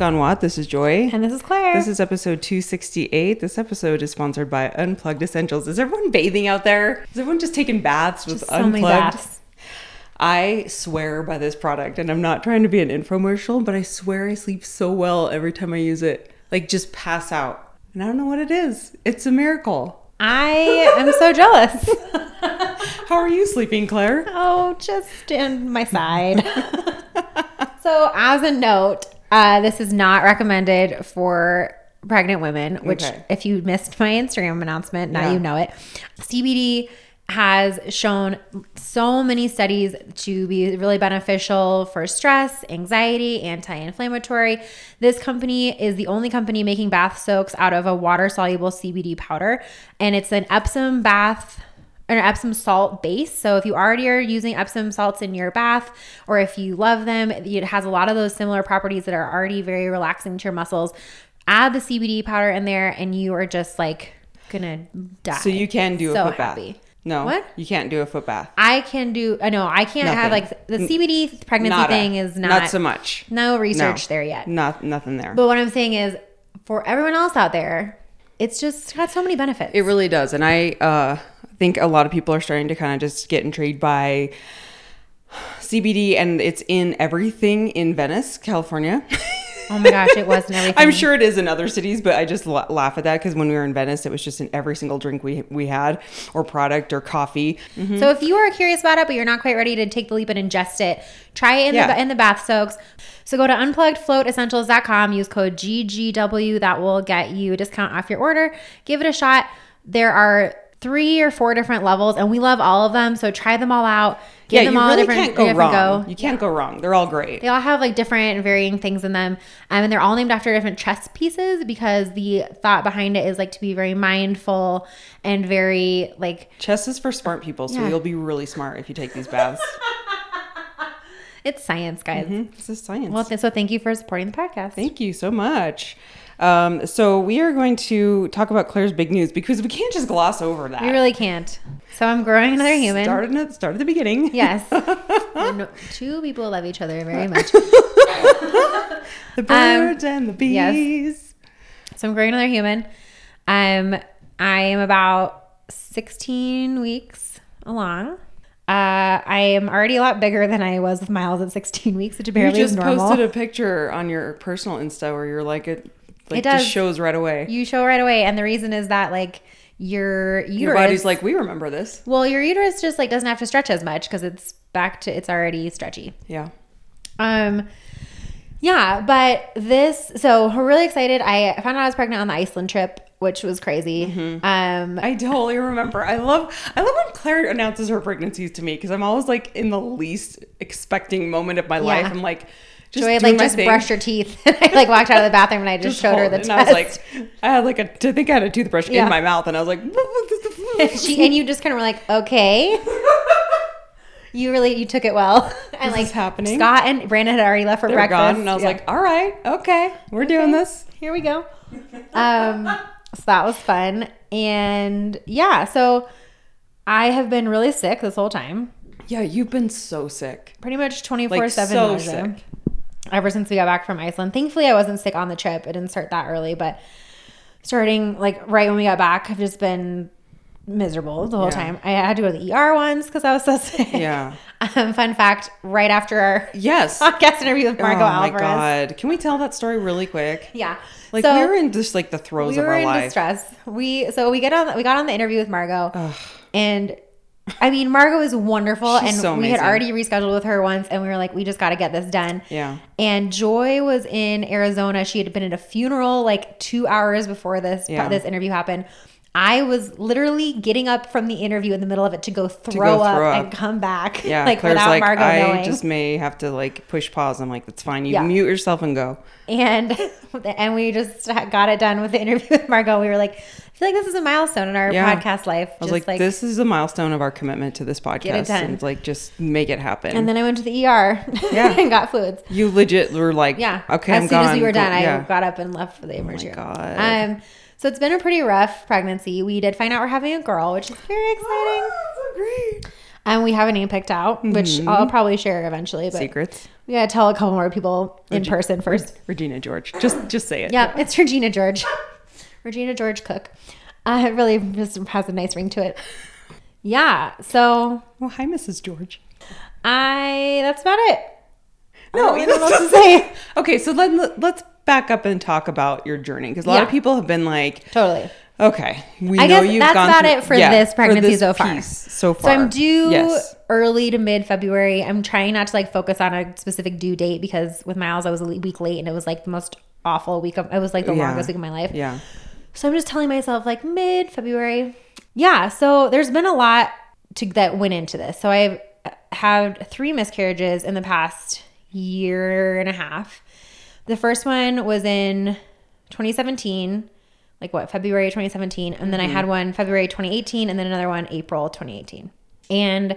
Gone WOD? This is Joy. And this is Claire. This is episode 268. This episode is sponsored by Unplugged Essentials. Is everyone bathing out there? Is everyone just taking baths with Just so Unplugged? many baths. I swear by this product, and I'm not trying to be an infomercial, but I swear I sleep so well every time I use it. Like, just pass out. And I don't know what it is. It's a miracle. I am so jealous. How are you sleeping, Claire? oh, just in my side. so, as a note, uh, this is not recommended for pregnant women, which, Okay. if you missed my Instagram announcement, now Yeah. you know it. CBD has shown so many studies to be really beneficial for stress, anxiety, anti inflammatory. This company is the only company making bath soaks out of a water soluble CBD powder, and it's an Epsom bath an Epsom salt base. So if you already are using Epsom salts in your bath, or if you love them, it has a lot of those similar properties that are already very relaxing to your muscles. Add the CBD powder in there, and you are just like gonna die. So you can do a So foot happy. bath. No. What? You can't do a foot bath. I can do. I know I can't have like the CBD pregnancy Nada. thing is not Not so much. no research No. there yet. Not nothing there. But what I'm saying is, for everyone else out there, it's just got so many benefits. It really does. And I uh, think a lot of people are starting to kind of just get intrigued by CBD, and it's in everything in Venice, California. oh my gosh, it was and everything. I'm sure it is in other cities, but I just la- laugh at that because when we were in Venice, it was just in every single drink we we had, or product, or coffee. Mm-hmm. So if you are curious about it, but you're not quite ready to take the leap and ingest it, try it in Yeah. the in the bath soaks. So go to unpluggedfloatessentials.com, use code GGW. That will get you a discount off your order. Give it a shot. There are three or four different levels, and we love all of them. So try them all out. Give yeah, them you all really different, can't go wrong. go. You can't go wrong. They're all great. They all have like different and varying things in them. Um, and they're all named after different chess pieces because the thought behind it is like to be very mindful and very like Chess is for smart people, so Yeah. you'll be really smart if you take these baths. it's science, guys. this is science. Well, so thank you for supporting the podcast. Thank you so much. Um, so we are going to talk about Claire's big news because we can't just gloss over that. We really can't. So I'm growing another human. Start at, start at the beginning. Yes. no, two people love each other very much. The birds and the Um, yes. bees. So I'm growing another human. Um, I am about 16 weeks along. Uh, I am already a lot bigger than I was with Miles at 16 weeks, which You apparently is just normal. posted a picture on your personal Insta where you're like it like It does. just shows right away. you show right away, and the reason is that like your uterus, your body's like, we remember this. well, your uterus just like doesn't have to stretch as much because it's back to it's already stretchy. Yeah. Um, yeah, but this, so we're really excited. I found out I was pregnant on the Iceland trip, which was crazy. Mm-hmm. Um, I totally remember. I love I love when Claire announces her pregnancies to me because I'm always like in the least expecting moment of my life. I'm like just Joy like just thing. brushed her teeth. I like walked out of the bathroom and I just, showed her the test. And I was like, I had like a, I think I had a toothbrush Yeah. in my mouth, and I was like, she and you just kind of were like, okay. You really you took it well, and This like is happening. Scott and Brandon had already left for they're breakfast, gone, and I was Yeah. like, all right, okay, we're doing this. here we go. Um, so that was fun, and yeah, so I have been really sick this whole time, Yeah, you've been so sick, pretty much twenty four like seven so sick. Ever since we got back from Iceland. Thankfully, I wasn't sick on the trip. It didn't start that early, but starting like right when we got back, I've just been miserable the whole Yeah. time. I had to go to the ER once because I was so sick. Yeah. Um, fun fact: right after our Yes. podcast interview with Margaux oh my Alvarez. god, can we tell that story really quick? Yeah. Like so we were in just like the throes we of were our in life. distress. We so we get on we got on the interview with Margaux, and I mean Margaux is wonderful, She's and so we had already rescheduled with her once, and we were like, we just got to get this done. Yeah. And Joy was in Arizona. She had been at a funeral like two hours before this Yeah. this interview happened. I was literally getting up from the interview in the middle of it to go throw, go up, throw and come back. Yeah, like Claire's without like, Margaux I knowing. just may have to like push pause. I'm like, that's fine. You Yeah. mute yourself and go. and and we just got it done with the interview with Margaux. We were like, feel like this is a milestone in our Yeah. podcast life. I was like, this is a milestone of our commitment to this podcast, Get it done. and like just make it happen. And then I went to the ER Yeah. and got fluids. you legit were like, Yeah. okay, As I'm soon gone. as we were done, I yeah. got up and left for the emergency room. God. Um, so it's been a pretty rough pregnancy. We did find out we're having a girl, which is very exciting. so great. And we have a name picked out, which I'll probably share eventually. But Secrets. we gotta tell a couple more people in person first. Regina George. Just just say it. Yeah, it's Regina George. Regina George Cook. Uh, it really just has a nice ring to it. Yeah. So Well, hi, Mrs. George. I that's about it. No, I don't know what to say. Okay, so let, let's back up and talk about your journey because a lot of people have been like, Totally. okay, we I know guess you've that's gone about through- it for yeah, this pregnancy this so far. So So I'm due Yes. early to mid February. I'm trying not to like focus on a specific due date because with Miles I was a week late and it was like the most awful week of it was like the Yeah. longest week of my life. Yeah. So I'm just telling myself like mid February. Yeah. So there's been a lot to that went into this. So I've uh, had three miscarriages in the past year and a half. The first one was in 2017, like what February 2017, and then I mm-hmm. had one February 2018, and then another one April 2018. And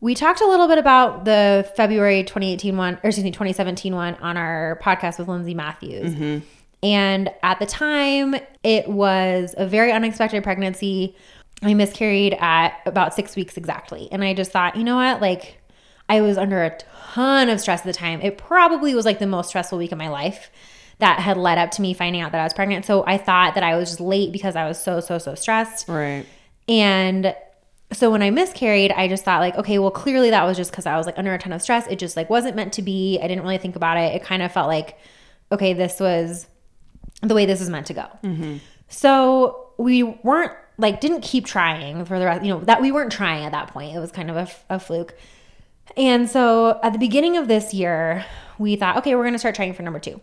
we talked a little bit about the February 2018 one, or excuse me, 2017 one on our podcast with Lindsay Matthews. Mm-hmm. And at the time, it was a very unexpected pregnancy. I miscarried at about six weeks exactly. And I just thought, you know what? Like, I was under a ton of stress at the time. It probably was like the most stressful week of my life that had led up to me finding out that I was pregnant. So I thought that I was just late because I was so, so, so stressed. Right. And so when I miscarried, I just thought like, okay, well, clearly that was just because I was like under a ton of stress. It just like wasn't meant to be. I didn't really think about it. It kind of felt like, okay, this was the way this is meant to go. So we weren't like didn't keep trying for the rest. You know that we weren't trying at that point. It was kind of a, a fluke. And so at the beginning of this year, we thought, okay, we're going to start trying for number two.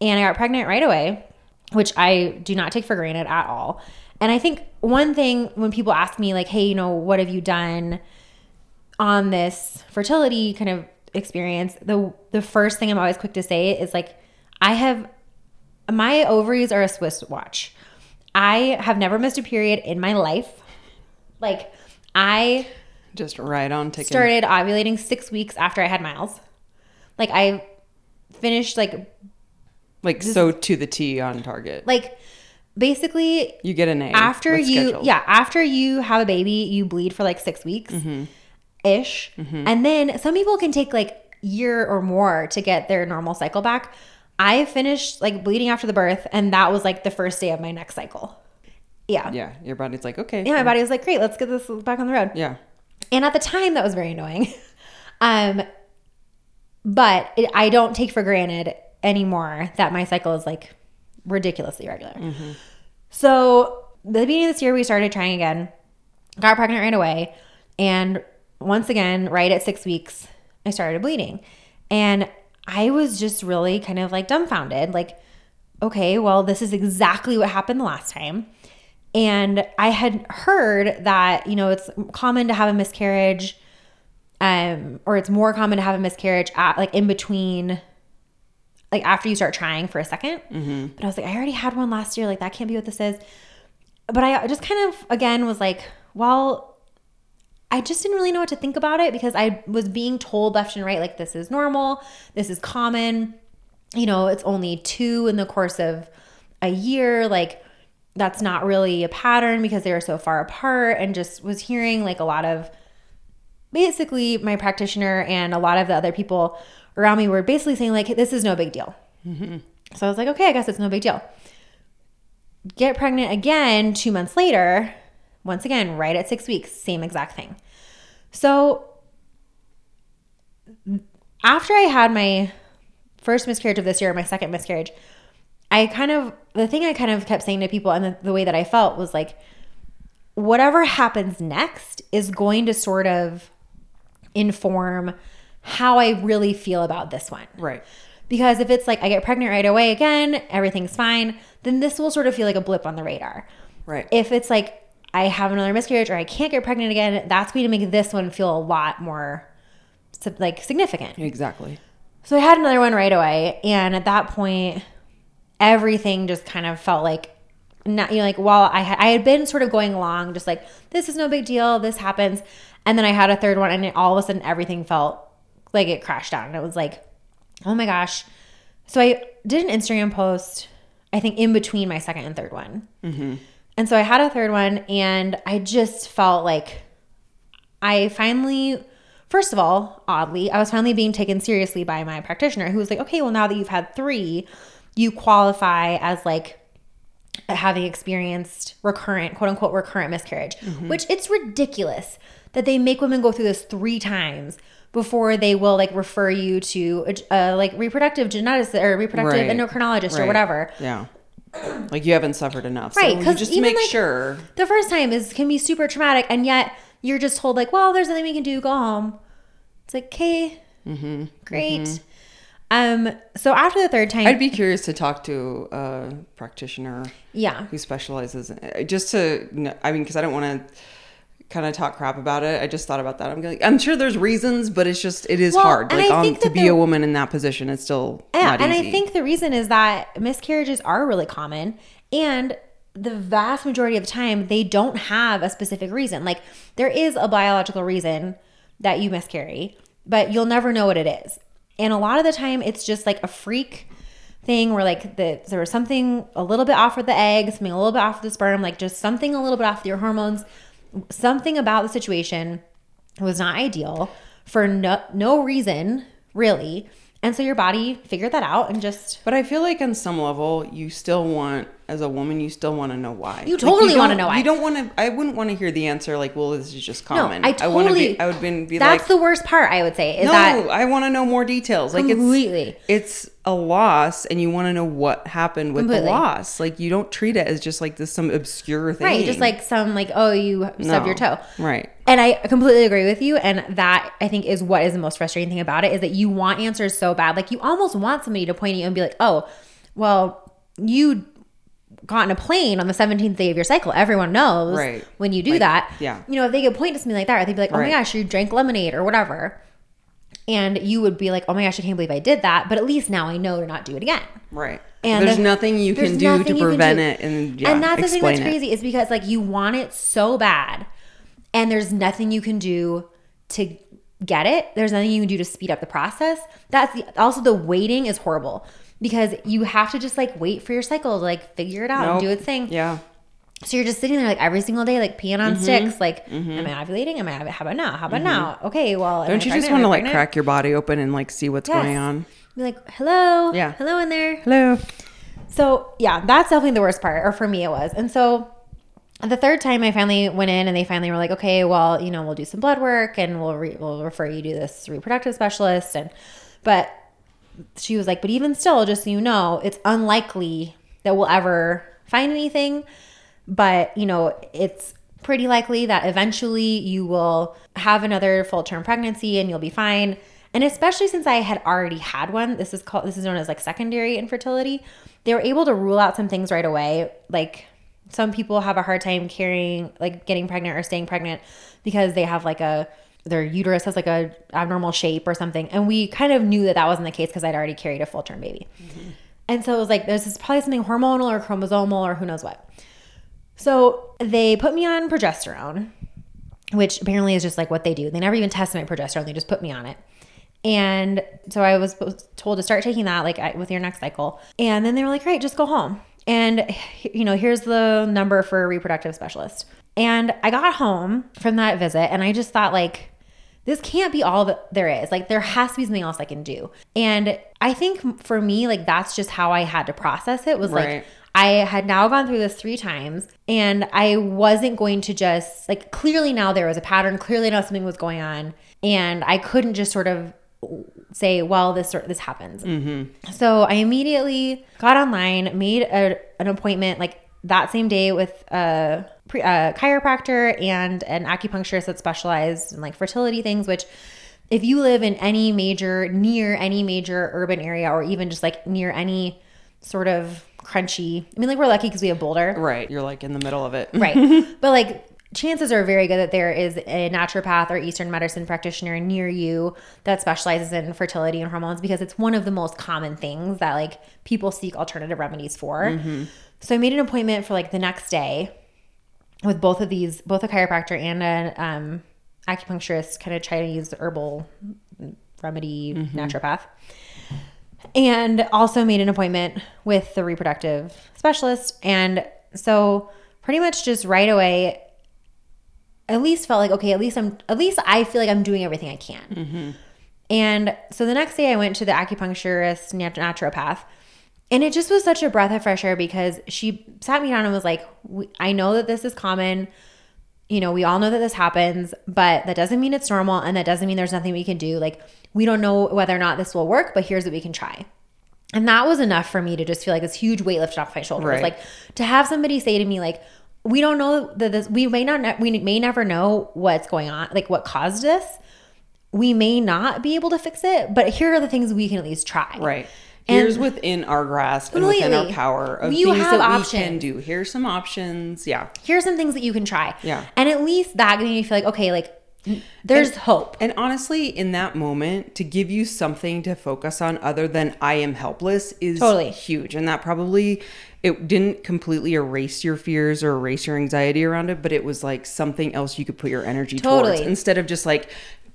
And I got pregnant right away, which I do not take for granted at all. And I think one thing when people ask me, like, hey, you know, what have you done on this fertility kind of experience? The the first thing I'm always quick to say is like, I have my ovaries are a Swiss watch. I have never missed a period in my life. Like, I Just right on ticking. started ovulating six weeks after I had Miles. Like I finished like like so to the T on target. like basically you get an A after you scheduled. yeah after you have a baby you bleed for like six weeks ish mm-hmm. Mm-hmm. and then some people can take like year or more to get their normal cycle back i finished like bleeding after the birth and that was like the first day of my next cycle yeah yeah. Your body's like okay. Yeah, my body was like great let's get this back on the road Yeah. and at the time that was very annoying um but it, i don't take for granted anymore that my cycle is like ridiculously regular so the beginning of this year we started trying again got pregnant right away and once again right at six weeks i started bleeding and i was just really kind of like dumbfounded like okay well this is exactly what happened the last time and I had heard that, you know, it's common to have a miscarriage, um, or it's more common to have a miscarriage at like in between, like after you start trying for a 2nd But I was like, I already had one last year. Like that can't be what this is. But I just kind of again was like, well, I just didn't really know what to think about it because I was being told left and right, like this is normal, this is common. You know, it's only two in the course of a year. Like that's not really a pattern because they were so far apart and just was hearing like a lot of basically my practitioner and a lot of the other people around me were basically saying like this is no big deal mm-hmm. so i was like okay i guess it's no big deal get pregnant again two months later once again right at six weeks same exact thing so after i had my first miscarriage of this year my second miscarriage I kind of the thing I kind of kept saying to people and the, the way that I felt was like whatever happens next is going to sort of inform how I really feel about this one. Right. Because if it's like I get pregnant right away again, everything's fine, then this will sort of feel like a blip on the radar. Right. If it's like I have another miscarriage or I can't get pregnant again, that's going to make this one feel a lot more like significant. exactly. So I had another one right away, and at that point, everything just kind of felt like not you know like while I had I had been sort of going along just like this is no big deal this happens and then I had a third one and it, all of a sudden everything felt like it crashed down and it was like oh my gosh so I did an Instagram post I think in between my second and third one mm-hmm. And so I had a third one and I just felt like I finally, first of all, oddly, I was finally being taken seriously by my practitioner who was like, okay, well, now that you've had three, you qualify as like having experienced recurrent, quote unquote, recurrent miscarriage, mm-hmm. which it's ridiculous that they make women go through this three times before they will like refer you to a, a like reproductive geneticist or reproductive Right. endocrinologist or whatever. Yeah. Like you haven't suffered enough. Right, So you 'cause just even, make like, sure. The first time is can be super traumatic, and yet you're just told like, well, there's nothing we can do. Go home. It's like, okay, Mm-hmm. great. Um. So after the third time, I'd be curious to talk to a practitioner yeah, who specializes in, just to I mean because I don't want to kind of talk crap about it. I just thought about that. I'm like I'm sure there's reasons, but it's just it is Well, hard. Like to be a woman in that position, it's still yeah, and easy. I think the reason is that miscarriages are really common, and the vast majority of the time they don't have a specific reason. Like there is a biological reason that you miscarry, but you'll never know what it is. And a lot of the time, it's just like a freak thing where like the there was something a little bit off with the egg, something a little bit off with the sperm, like just something a little bit off with your hormones, something about the situation was not ideal for no no reason really. And so your body figured that out and just But I feel like on some level, you still want, as a woman, you still want to know why. You Like, totally wanna know why. You don't want to. I wouldn't want to hear the answer like, "Well, this is just common." no, common." I want to totally. be. I would be, be that's like, the worst part. I would say is "No, that I want to know more details." Like Completely. it's it's a loss, and you want to know what happened with Completely. the loss. Like you don't treat it as just like this some obscure thing, right, just like some like oh you stubbed your toe. Right. And I completely agree with you. And that I think is what is the most frustrating thing about it is that you want answers so bad. Like you almost want somebody to point at you and be like, oh, well, you got in a plane on the 17th day of your cycle. Everyone knows Right. when you do Like, that. yeah. You know, if they could point to something like that, they'd be like, oh my gosh, you drank lemonade or whatever. And you would be like, oh my gosh, I can't believe I did that. But at least now I know to not do it again. Right. And there's the- nothing you there's can do to prevent do. it, and yeah, and that's the thing that's it. crazy is because like you want it so bad, and there's nothing you can do to get it. There's nothing you can do to speed up the process. That's the, also the waiting is horrible because you have to just like wait for your cycle to like figure it out and do its thing. Yeah. So you're just sitting there like every single day, like peeing on mm-hmm. sticks. Like, mm-hmm. am I ovulating? Am I? How about now? How about mm-hmm. now? Okay, well, Don't you just want to like pregnant? crack your body open and like see what's Yes. going on? Be like, hello, Yeah. hello in there. Hello. So yeah, that's definitely the worst part, or for me it was. And so the third time I finally went in, and they finally were like, okay, well, you know, we'll do some blood work, and we'll re- we'll refer you to this reproductive specialist. And but she was like, but even still, just so you know, it's unlikely that we'll ever find anything. But you know, it's pretty likely that eventually you will have another full term pregnancy, and you'll be fine. And especially since I had already had one, this is called this is known as like secondary infertility. They were able to rule out some things right away. Like some people have a hard time carrying like getting pregnant or staying pregnant because they have like a their uterus has like a abnormal shape or something. And we kind of knew that that wasn't the case because I'd already carried a full term baby. Mm-hmm. And so it was like, this is probably something hormonal or chromosomal or who knows what. So they put me on progesterone, which apparently is just like what they do. They never even tested my progesterone, they just put me on it. And so I was told to start taking that like with your next cycle. And then they were like, great, just go home. And, you know, here's the number for a reproductive specialist. And I got home from that visit and I just thought, like, this can't be all that there is. Like, there has to be something else I can do. And I think for me, like, that's just how I had to process it was like, I had now gone through this three times and I wasn't going to just like clearly now there was a pattern, clearly now something was going on and I couldn't just sort of say, well, this sort this happens. So I immediately got online, made a, an appointment like that same day with a, a chiropractor and an acupuncturist that specialized in like fertility things, which if you live in any major, near any major urban area or even just like near any sort of crunchy, I mean, like we're lucky because we have Boulder. Right. You're like in the middle of it. Right. but like chances are very good that there is a naturopath or Eastern medicine practitioner near you that specializes in fertility and hormones because it's one of the most common things that like people seek alternative remedies for. So I made an appointment for like the next day with both of these, both a chiropractor and an um, acupuncturist, kind of Chinese herbal remedy naturopath and also made an appointment with the reproductive specialist. And so, pretty much just right away, at least felt like okay, at least I'm at least I feel like I'm doing everything I can. Mm-hmm. And so the next day I went to the acupuncturist nat- naturopath. And it just was such a breath of fresh air because she sat me down and was like, I know that this is common. You know, we all know that this happens, but that doesn't mean it's normal. And that doesn't mean there's nothing we can do. Like, we don't know whether or not this will work, but here's what we can try. And that was enough for me to just feel like this huge weight lifted off my shoulders. Right. Like to have somebody say to me, like, we don't know that this, we may not, we may never know what's going on, like what caused this. We may not be able to fix it, but here are the things we can at least try. Right. And- Here's within our grasp and within our power of You things have that we options. can do. Here's some options. Yeah. Here's some things that you can try. Yeah. And at least that made me feel like, okay, like there's hope. And honestly, in that moment, to give you something to focus on other than I am helpless is Totally. huge. And that probably it didn't completely erase your fears or erase your anxiety around it, but it was like something else you could put your energy Totally. towards instead of just like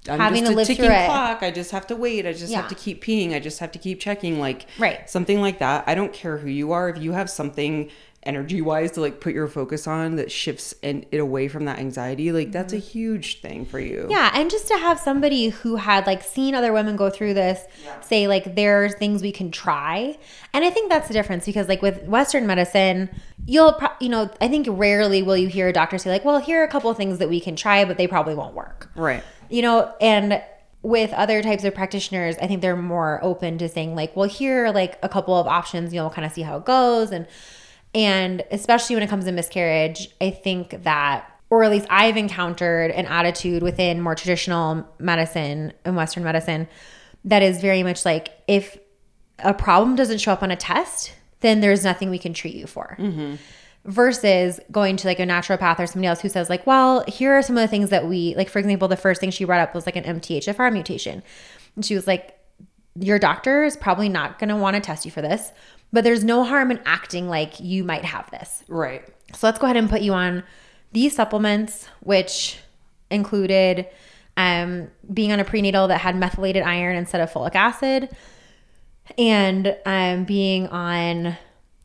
I'm Having just to a live ticking through it. clock. I just have to wait. I just Yeah. have to keep peeing. I just have to keep checking. Like Right. something like that. I don't care who you are. If you have something energy wise to like put your focus on that shifts and it away from that anxiety, like that's a huge thing for you. Mm-hmm. Yeah, and just to have somebody who had like seen other women go through this say like there's things we can try. And I think that's the difference because like with western medicine, you'll pro- you know, I think rarely will you hear a doctor say like, "Well, here are a couple of things that we can try, but they probably won't work." Right. You know, and with other types of practitioners, I think they're more open to saying like, "Well, here are like a couple of options, you know, kind of see how it goes." And and especially when it comes to miscarriage, I think that, or at least I've encountered an attitude within more traditional medicine and Western medicine that is very much like if a problem doesn't show up on a test, then there's nothing we can treat you for. Mm-hmm. Versus going to like a naturopath or somebody else who says, like, well, here are some of the things that we, like, for example, the first thing she brought up was like an MTHFR mutation. And she was like, your doctor is probably not going to want to test you for this, but there's no harm in acting like you might have this. Right. So let's go ahead and put you on these supplements, which included um, being on a prenatal that had methylated iron instead of folic acid, and um, being on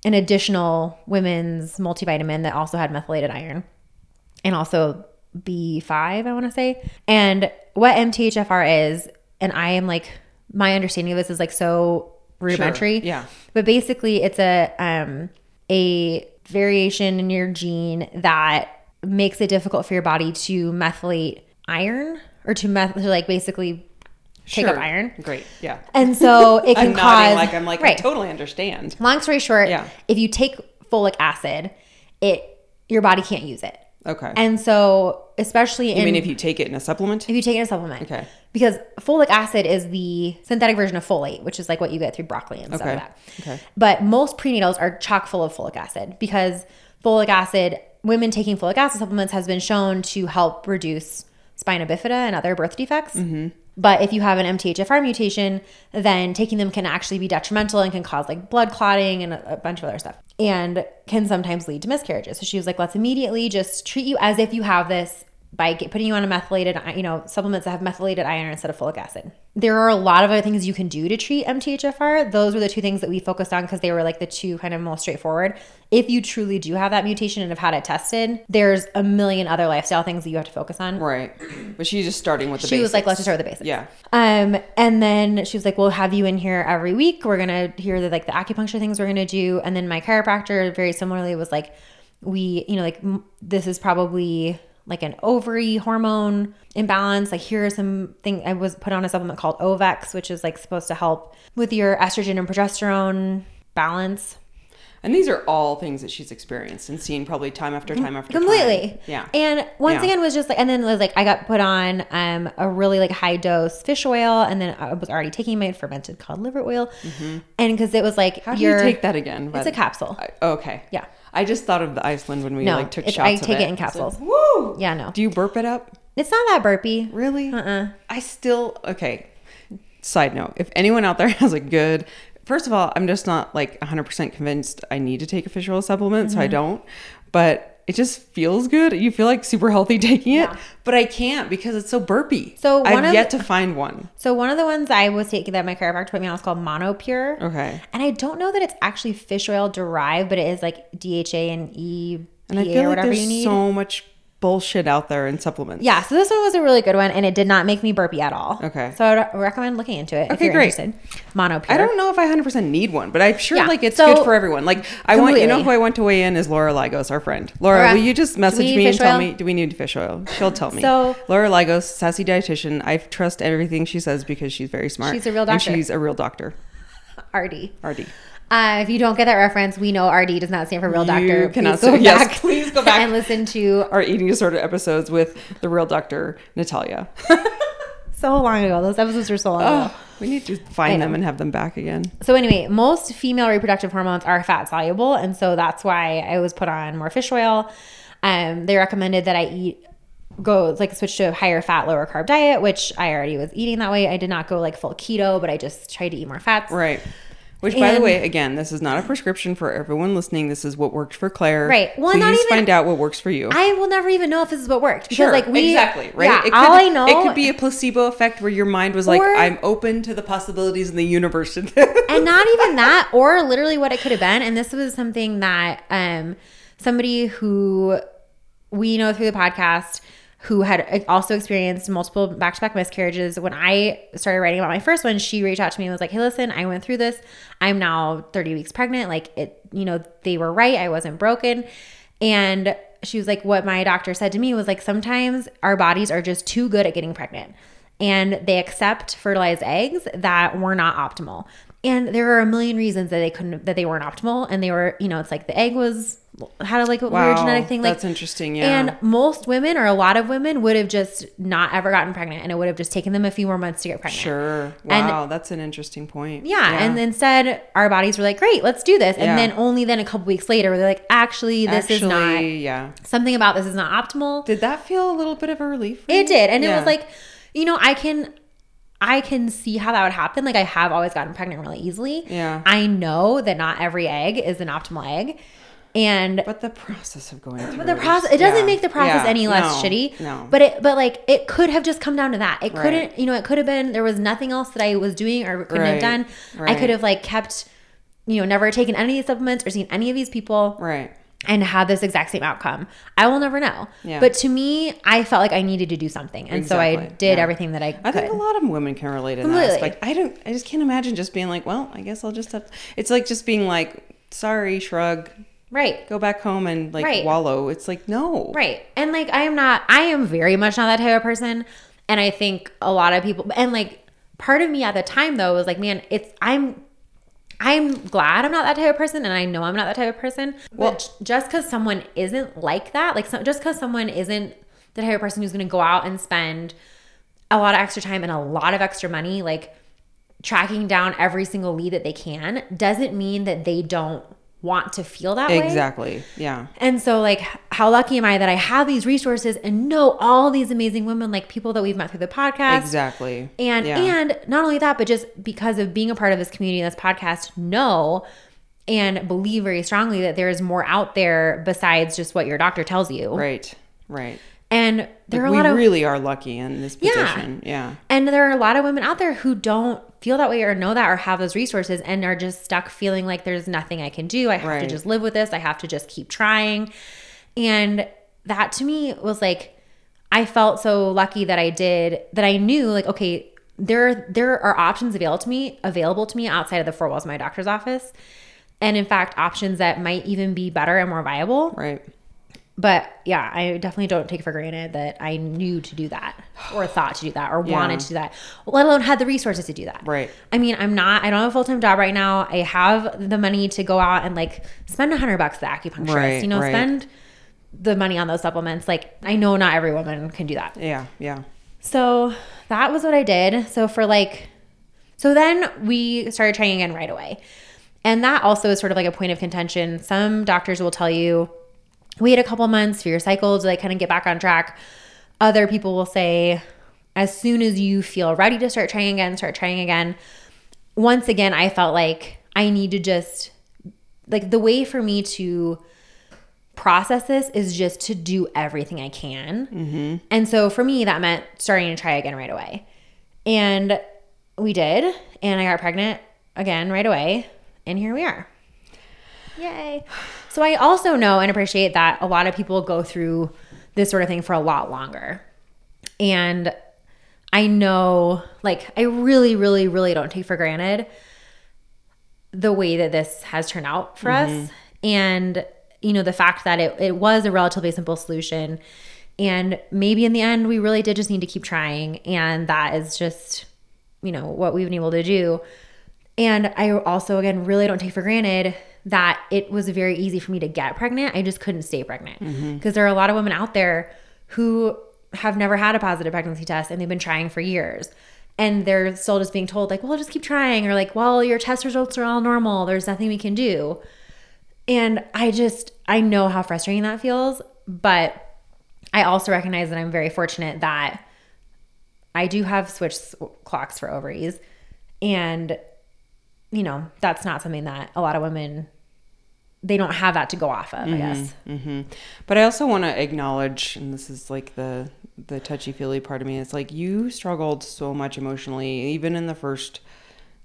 an additional women's multivitamin that also had methylated iron, and also B5, I want to say. And what MTHFR is, and I am like, my understanding of this is like so rudimentary. yeah. But basically, it's a um, a variation in your gene that makes it difficult for your body to methylate iron or to meth to like basically take up iron. Great. Yeah. And so it can I'm cause like I'm like I totally understand. Long story short, Yeah. if you take folic acid, it your body can't use it. Okay. And so, especially in I mean, if you take it in a supplement. if you take it in a supplement, Okay. because folic acid is the synthetic version of folate, which is like what you get through broccoli and stuff Okay. like that. Okay. But most prenatals are chock full of folic acid because folic acid, women taking folic acid supplements has been shown to help reduce spina bifida and other birth defects. Mm-hmm. But if you have an MTHFR mutation, then taking them can actually be detrimental and can cause like blood clotting and a, bunch of other stuff and can sometimes lead to miscarriages. So she was like, let's immediately just treat you as if you have this by putting you on a methylated, you know, supplements that have methylated iron instead of folic acid. There are a lot of other things you can do to treat MTHFR. Those were the two things that we focused on because they were like the two kind of most straightforward. If you truly do have that mutation and have had it tested, there's a million other lifestyle things that you have to focus on. Right. But she's just starting with the basics. She was like, let's just start with the basics. Yeah. Um, and then she was like, "We'll have you in here every week. We're gonna hear the like the acupuncture things we're gonna do." And then my chiropractor very similarly was like, "We, you know, like m- this is probably like an ovary hormone imbalance. Like here are some thing. I was put on a supplement called Ovex, which is like supposed to help with your estrogen and progesterone balance." And these are all things that she's experienced and seen probably time after time after completely time. Yeah. and once Yeah. again was just like and then it was like i got put on um a really like high dose fish oil and then i was already taking my fermented cod liver oil and because it was like Mm-hmm. How do you take that again? it's a capsule I- okay. Yeah. I just thought of the Iceland when we No, like took shots I of take it in I said, capsules. Woo! yeah no Do you burp it up? it's not that burpy Really? uh-uh I still okay. Side note: If anyone out there has a good, first of all, I'm just not like 100 percent convinced I need to take a fish oil supplement, Mm-hmm. so I don't. But it just feels good. You feel like super healthy taking it, Yeah. but I can't because it's so burpy. So I've yet to find one. so one of the ones i was taking that my chiropractor put me on is called monopure Okay. and i don't know that it's actually fish oil derived but it is like dha and e And I or feel like whatever there's you need so much bullshit out there in supplements. Yeah, so this one was a really good one, and it did not make me burpy at all. Okay. So I would recommend looking into it if Okay, you're great. interested. Mono Pure. I don't know if I 100% need one, but I'm sure Yeah, like it's so- good for everyone. Like I want, you know who I want to weigh in is Laura Lagos, our friend. Laura, Laura, will you just message me and tell oil? me, do we need fish oil? She'll tell me. So- Laura Lagos, sassy dietitian. I trust everything she says because she's very smart. She's a real And doctor. she's a real doctor. RD. RD. Uh, if you don't get that reference, we know RD does not stand for real You doctor. cannot please go say- yes, please go back. and listen to Our eating disorder episodes with the real doctor, Natalia. so long ago. Those episodes were so long ago. oh, we need to find them and have them back again. So anyway, most female reproductive hormones are fat soluble, and so that's why I was put on more fish oil. Um, they recommended that I eat go like switch to a higher fat, lower carb diet, which I already was eating that way. I did not go like full keto, but I just tried to eat more fats. Right. Which, by the way, again, this is not a prescription for everyone listening. This is what worked for Claire. Right. Well, Please not even- find out what works for you. I will never even know if this is what worked because like we exactly right. Yeah, it could, all I know it could be a placebo effect where your mind was like, "I'm open to the possibilities in the universe." and not even that or literally what it could have been and this was something that um somebody who we know through the podcast who had uh, also experienced multiple back-to-back miscarriages. When i started writing about my first one she reached out to me and was like hey listen i went through this. I'm now 30 weeks pregnant. Like it you know they were right. I wasn't broken. And she was like what my doctor said to me was like sometimes our bodies are just too good at getting pregnant and they accept fertilized eggs that were not optimal. And there are a million reasons that they couldn't that they weren't optimal and they were, you know, it's like the egg was had a like a weird genetic thing like that's interesting. Yeah. and most women or a lot of women would have just not ever gotten pregnant and it would have just taken them a few more months to get pregnant. sure. And- Wow, that's an interesting point. Yeah, and instead our bodies were like, "Great, let's do this." And Yeah. then only then a couple weeks later, they're like, "Actually, this is not yeah. something about this is not optimal." Did that feel a little bit of a relief? It did. And it was like, you know, I can I can see how that would happen. Like I have always gotten pregnant really easily. Yeah. I know that not every egg is an optimal egg. And But the process of going through but the process it doesn't yeah. make the process Yeah. any less No, shitty. No. But it but like it could have just come down to that. It Right. couldn't, you know, it could have been there was nothing else that I was doing or couldn't have Right. done. I could have like kept you know, never taken any of these supplements or seen any of these people right. And had this exact same outcome. I will never know. Yeah. But to me, I felt like I needed to do something. And so I did Yeah. everything that I could. I think a lot of women can relate in that aspect. I don't. I just can't imagine just being like, well, I guess I'll just have. It's like just being like, sorry, shrug, right. go back home and like Right. wallow. It's like no, Right. And like I am not I am very much not that type of person. And I think a lot of people and like part of me at the time though was like, man, it's I'm I'm glad I'm not that type of person and I know I'm not that type of person. Well, just cuz someone isn't like that, like some, just cuz someone isn't the type of person who's going to go out and spend a lot of extra time and a lot of extra money like tracking down every single lead that they can doesn't mean that they don't want to feel that way. Exactly. Yeah. And so, like, how lucky am I that I have these resources and know all these amazing women, like people that we've met through the podcast. Exactly. And Yeah. and not only that, but just because of being a part of this community, this podcast, know and believe very strongly that there is more out there besides just what your doctor tells you. right. Right. And there are a we lot of really are lucky in this position. Yeah. and there are a lot of women out there who don't feel that way or know that or have those resources and are just stuck feeling like there's nothing I can do. I have to just live with this. I have to just keep trying. And that to me was like I felt so lucky that I did that I knew like okay, there there are options available to me available to me outside of the four walls of my doctor's office. And in fact, options that might even be better and more viable Right. But yeah, I definitely don't take for granted that I knew to do that or thought to do that or wanted to do that, let alone had the resources to do that. Right. I mean, I'm not, I don't have a full time job right now. I have the money to go out and like spend a hundred bucks at the acupuncturist, Right, you know, right. spend the money on those supplements. Like, I know not every woman can do that. Yeah. Yeah. So that was what I did. So for like, so then we started trying again right away. And that also is sort of like a point of contention. Some doctors will tell you, wait a couple months for your cycle to like kind of get back on track. Other people will say, as soon as you feel ready to start trying again, start trying again. Once again, I felt like I need to just, like, the way for me to process this is just to do everything I can. And so for me, that meant starting to try again right away. And we did. And I got pregnant again right away. And here we are. Yay. So I also know and appreciate that a lot of people go through this sort of thing for a lot longer. And I know, like, I really, really, really don't take for granted the way that this has turned out for us. Mm-hmm. And, you know, the fact that it, it was a relatively simple solution. And maybe in the end, we really did just need to keep trying. And that is just, you know, what we've been able to do. And I also, again, really don't take for granted that it was very easy for me to get pregnant. I just couldn't stay pregnant mm-hmm. because there are a lot of women out there who have never had a positive pregnancy test and they've been trying for years. And they're still just being told, like, well, just keep trying, or like, well, your test results are all normal. There's nothing we can do. And I just, I know how frustrating that feels. But I also recognize that I'm very fortunate that I do have switch clocks for ovaries. And, you know, that's not something that a lot of women, they don't have that to go off of, I guess. hmm But I also want to acknowledge, and this is like the the touchy feely part of me. It's like you struggled so much emotionally, even in the first,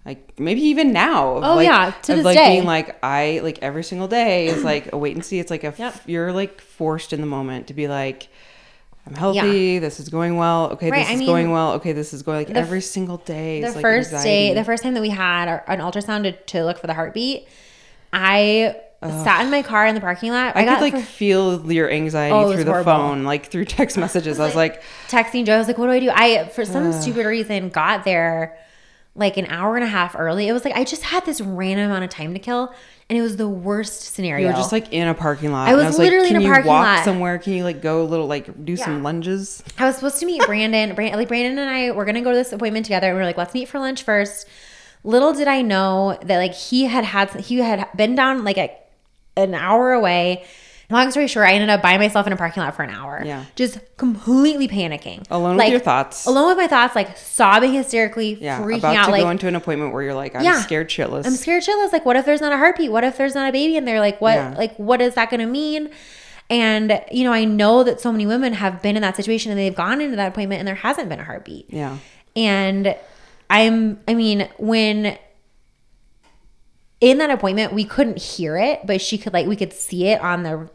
like maybe even now. Oh, like, yeah, to of, this like day. being like I like every single day is like a wait and see. It's like a Yep. you're like forced in the moment to be like. I'm healthy. This is going well. Okay, Right, this I is mean, going well. Okay, this is going like the every single day. the like, first day, the first time that we had our, an ultrasound to, to look for the heartbeat, I sat in my car in the parking lot. I, got could like for- feel your anxiety Oh, through the horrible. phone, like through text messages. I was like, texting Joe. I was like, what do I do? I, for some stupid reason, got there like an hour and a half early. It was like, I just had this random amount of time to kill. And it was the worst scenario. You were just like in a parking lot. I was like, literally in Can a you parking walk lot." somewhere? Can you like go a little like do Yeah. some lunges? I was supposed to meet Brandon. Brandon, like Brandon and I were gonna go to this appointment together. And we were like, let's meet for lunch first. Little did I know that like he had had he had been down like a, an hour away. Long story short, I ended up by myself in a parking lot for an hour. Yeah. just completely panicking, Alone with Like, your thoughts. alone with my thoughts, like sobbing hysterically, Yeah, freaking about out, to like go into an appointment where you're like, I'm Yeah. scared shitless. I'm scared shitless. Like, what if there's not a heartbeat? What if there's not a baby in there? Like, what? Yeah. Like, what is that going to mean? And you know, I know that so many women have been in that situation and they've gone into that appointment and there hasn't been a heartbeat. yeah. And I'm, I mean, when in that appointment, we couldn't hear it, but she could like we could see it on the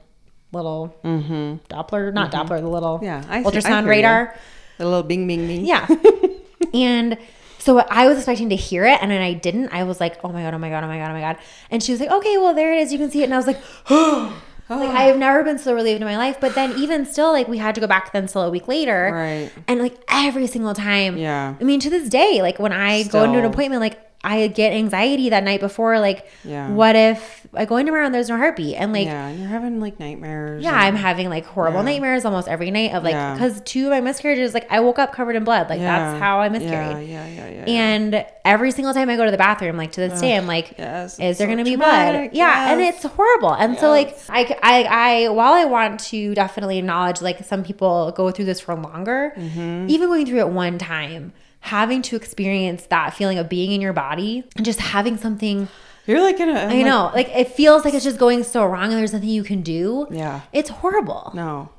little Doppler, not Doppler, the little Mm-hmm. Yeah, I see- I ultrasound hear radar. A little bing bing bing. Yeah. and so I was expecting to hear it, and then I didn't. I was like, oh my God, oh my God, oh my God, oh my God. And she was like, okay, well, there it is. You can see it. And I was like, like I have never been so relieved in my life. But then even still, like we had to go back then still a week later. Right. And like every single time. Yeah. I mean, to this day, like when I go into an appointment, like I get anxiety that night before. Like, Yeah. what if I go in tomorrow and there's no heartbeat? And like, yeah, and you're having like nightmares. yeah, and- I'm having like horrible Yeah. nightmares almost every night of like Yeah. because two of my miscarriages, like I woke up covered in blood. Like yeah, that's how I Yeah, miscarried. yeah, yeah, yeah. And every single time I go to the bathroom, like to this day, I'm like, yes, is there so going to be blood? Yeah, and it's horrible. And so like I, I, I, while I want to definitely acknowledge like some people go through this for longer, Mm-hmm. even going through it one time, having to experience that feeling of being in your body and just having something. You're like in a. I know, like it feels like it's just going so wrong, and there's nothing you can do. Yeah. It's horrible. No.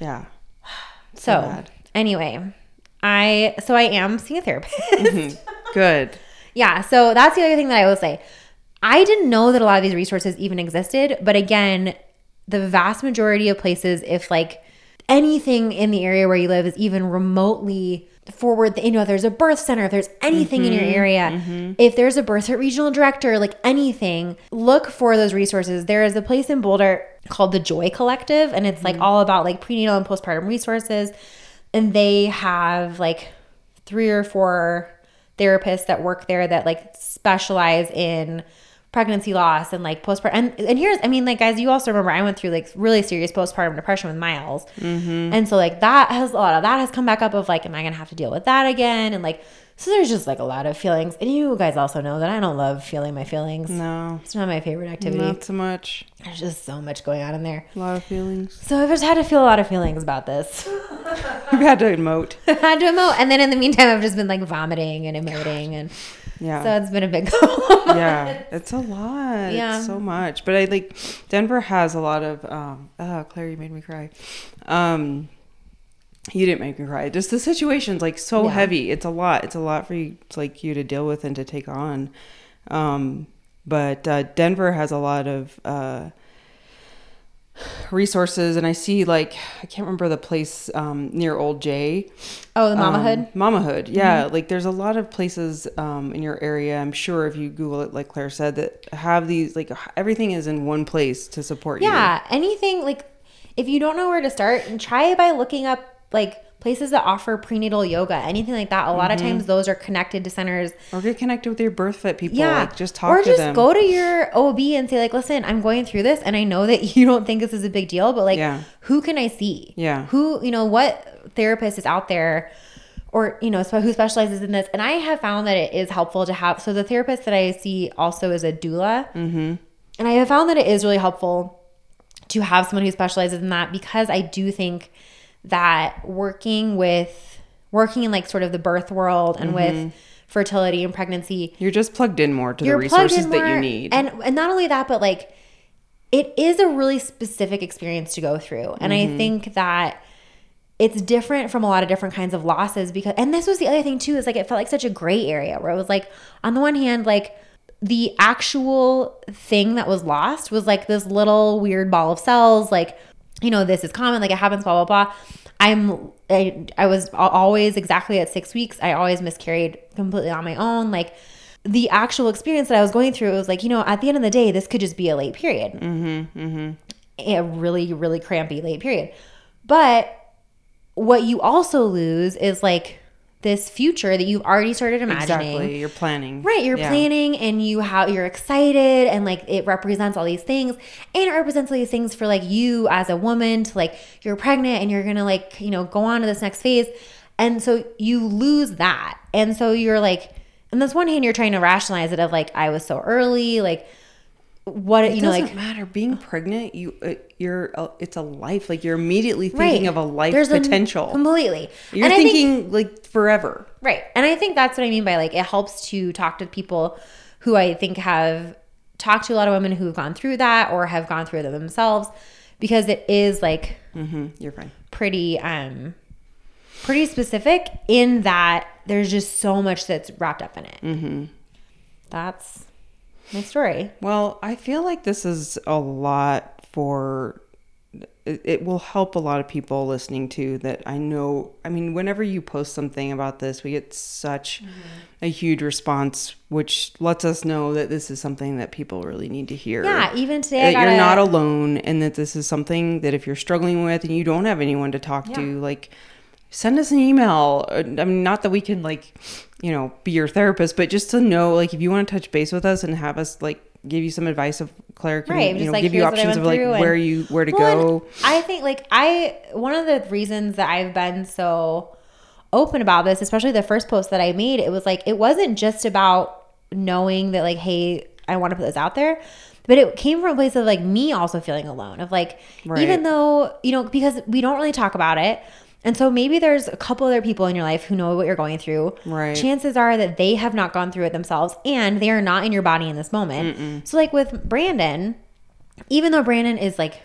Yeah. So bad. anyway, I so I am seeing a therapist. Mm-hmm. Good. yeah, so that's the other thing that I will say. I didn't know that a lot of these resources even existed, but again, the vast majority of places, if like anything in the area where you live is even remotely forward, you know, if there's a birth center, if there's anything in your mm-hmm, area, mm-hmm. if there's a birth cert regional director, like anything, look for those resources. There is a place in Boulder called the Joy Collective, and it's like mm-hmm. all about like prenatal and postpartum resources. And they have like three or four therapists that work there that like specialize in pregnancy loss and like postpartum. And, and here's, I mean, like, guys, you also remember I went through like really serious postpartum depression with Miles. Mm-hmm. And so, like, that has a lot of that has come back up of like, am I going to have to deal with that again? And like, so there's just like a lot of feelings. And you guys also know that I don't love feeling my feelings. No. It's not my favorite activity. Not so much. There's just so much going on in there. A lot of feelings. So I've just had to feel a lot of feelings about this. You've had to emote. I had to emote. And then in the meantime, I've just been like vomiting and emoting. And Yeah. so it's been a big yeah, it's a lot. Yeah. It's so much. But I like Denver has a lot of um oh Claire, you made me cry. Um you didn't make me cry. Just the situation's like so Yeah. heavy. It's a lot. It's a lot for you like you to deal with and to take on. Um but uh Denver has a lot of uh resources and I see like I can't remember the place um, near Old J. Oh, the Mamahood. Um, Mamahood, yeah. Like there's a lot of places um, in your area. I'm sure if you Google it, like Claire said, that have these like everything is in one place to support you. Yeah, anything like if you don't know where to start, and try by looking up like places that offer prenatal yoga, anything like that. A lot of Mm-hmm. times those are connected to centers. Or get connected with your BIRTHFIT people. Yeah, Like just talk or to just them. go to your OB and say like, "Listen, I'm going through this, and I know that you don't think this is a big deal, but like, Yeah. who can I see? Yeah. who you know what therapist is out there." Or you know spe- who specializes in this, and I have found that it is helpful to have. So the therapist that I see also is a doula, mm-hmm. and I have found that it is really helpful to have someone who specializes in that because I do think that working with working in like sort of the birth world and with fertility and pregnancy, You're just plugged in more to the resources that you need. And and not only that, but like it is a really specific experience to go through. And Mm-hmm. I think that it's different from a lot of different kinds of losses because and this was the other thing too, is like it felt like such a gray area where it was like on the one hand, like the actual thing that was lost was like this little weird ball of cells, like, you know, this is common, like it happens, blah, blah, blah. I'm, I, I was always exactly at six weeks. I always miscarried completely on my own. Like the actual experience that I was going through, it was like, you know, at the end of the day, this could just be a late period. Mm-hmm, mm-hmm. A really, really crampy late period. But what you also lose is like this future that you've already started imagining. exactly. You're planning. Right, you're Yeah. planning and you how you're excited and like it represents all these things and it represents all these things for like you as a woman to like you're pregnant and you're going to like, you know, go on to this next phase. And so you lose that. And so you're like on this one hand you're trying to rationalize it of like I was so early, like what It you know doesn't like matter. Being pregnant, you uh, you're uh, it's a life. Like you're immediately thinking right. of a life There's a- potential. completely. you're And I think- thinking like forever. Right. And I think that's what I mean by like it helps to talk to people who I think have talked to a lot of women who've gone through that or have gone through it themselves because it is like hmm You're fine. pretty um pretty specific in that there's just so much that's wrapped up in it. Mm-hmm. That's my story. Well, I feel like this is a lot for. It, it will help a lot of people listening to that. I know. I mean, whenever you post something about this, we get such mm-hmm. a huge response, which lets us know that this is something that people really need to hear. Yeah, even today that you're not alone, and that this is something that if you're struggling with and you don't have anyone to talk to, like send us an email. Uh, I mean, not that we can like, you know, be your therapist, but just to know, like, if you want to touch base with us and have us like give you some advice of Claire can, Right, you just know, like, give you here's what I options of like and- where you where to Well, go. I think like I one of the reasons that I've been so open about this, especially the first post that I made, it was like it wasn't just about knowing that like, hey, I want to put this out there. But it came from a place of like me also feeling alone, of like, Right. even though, you know, because we don't really talk about it. And so maybe there's a couple other people in your life who know what you're going through. Right. Chances are that they have not gone through it themselves and they are not in your body in this moment. So, like with Brandon, even though Brandon is like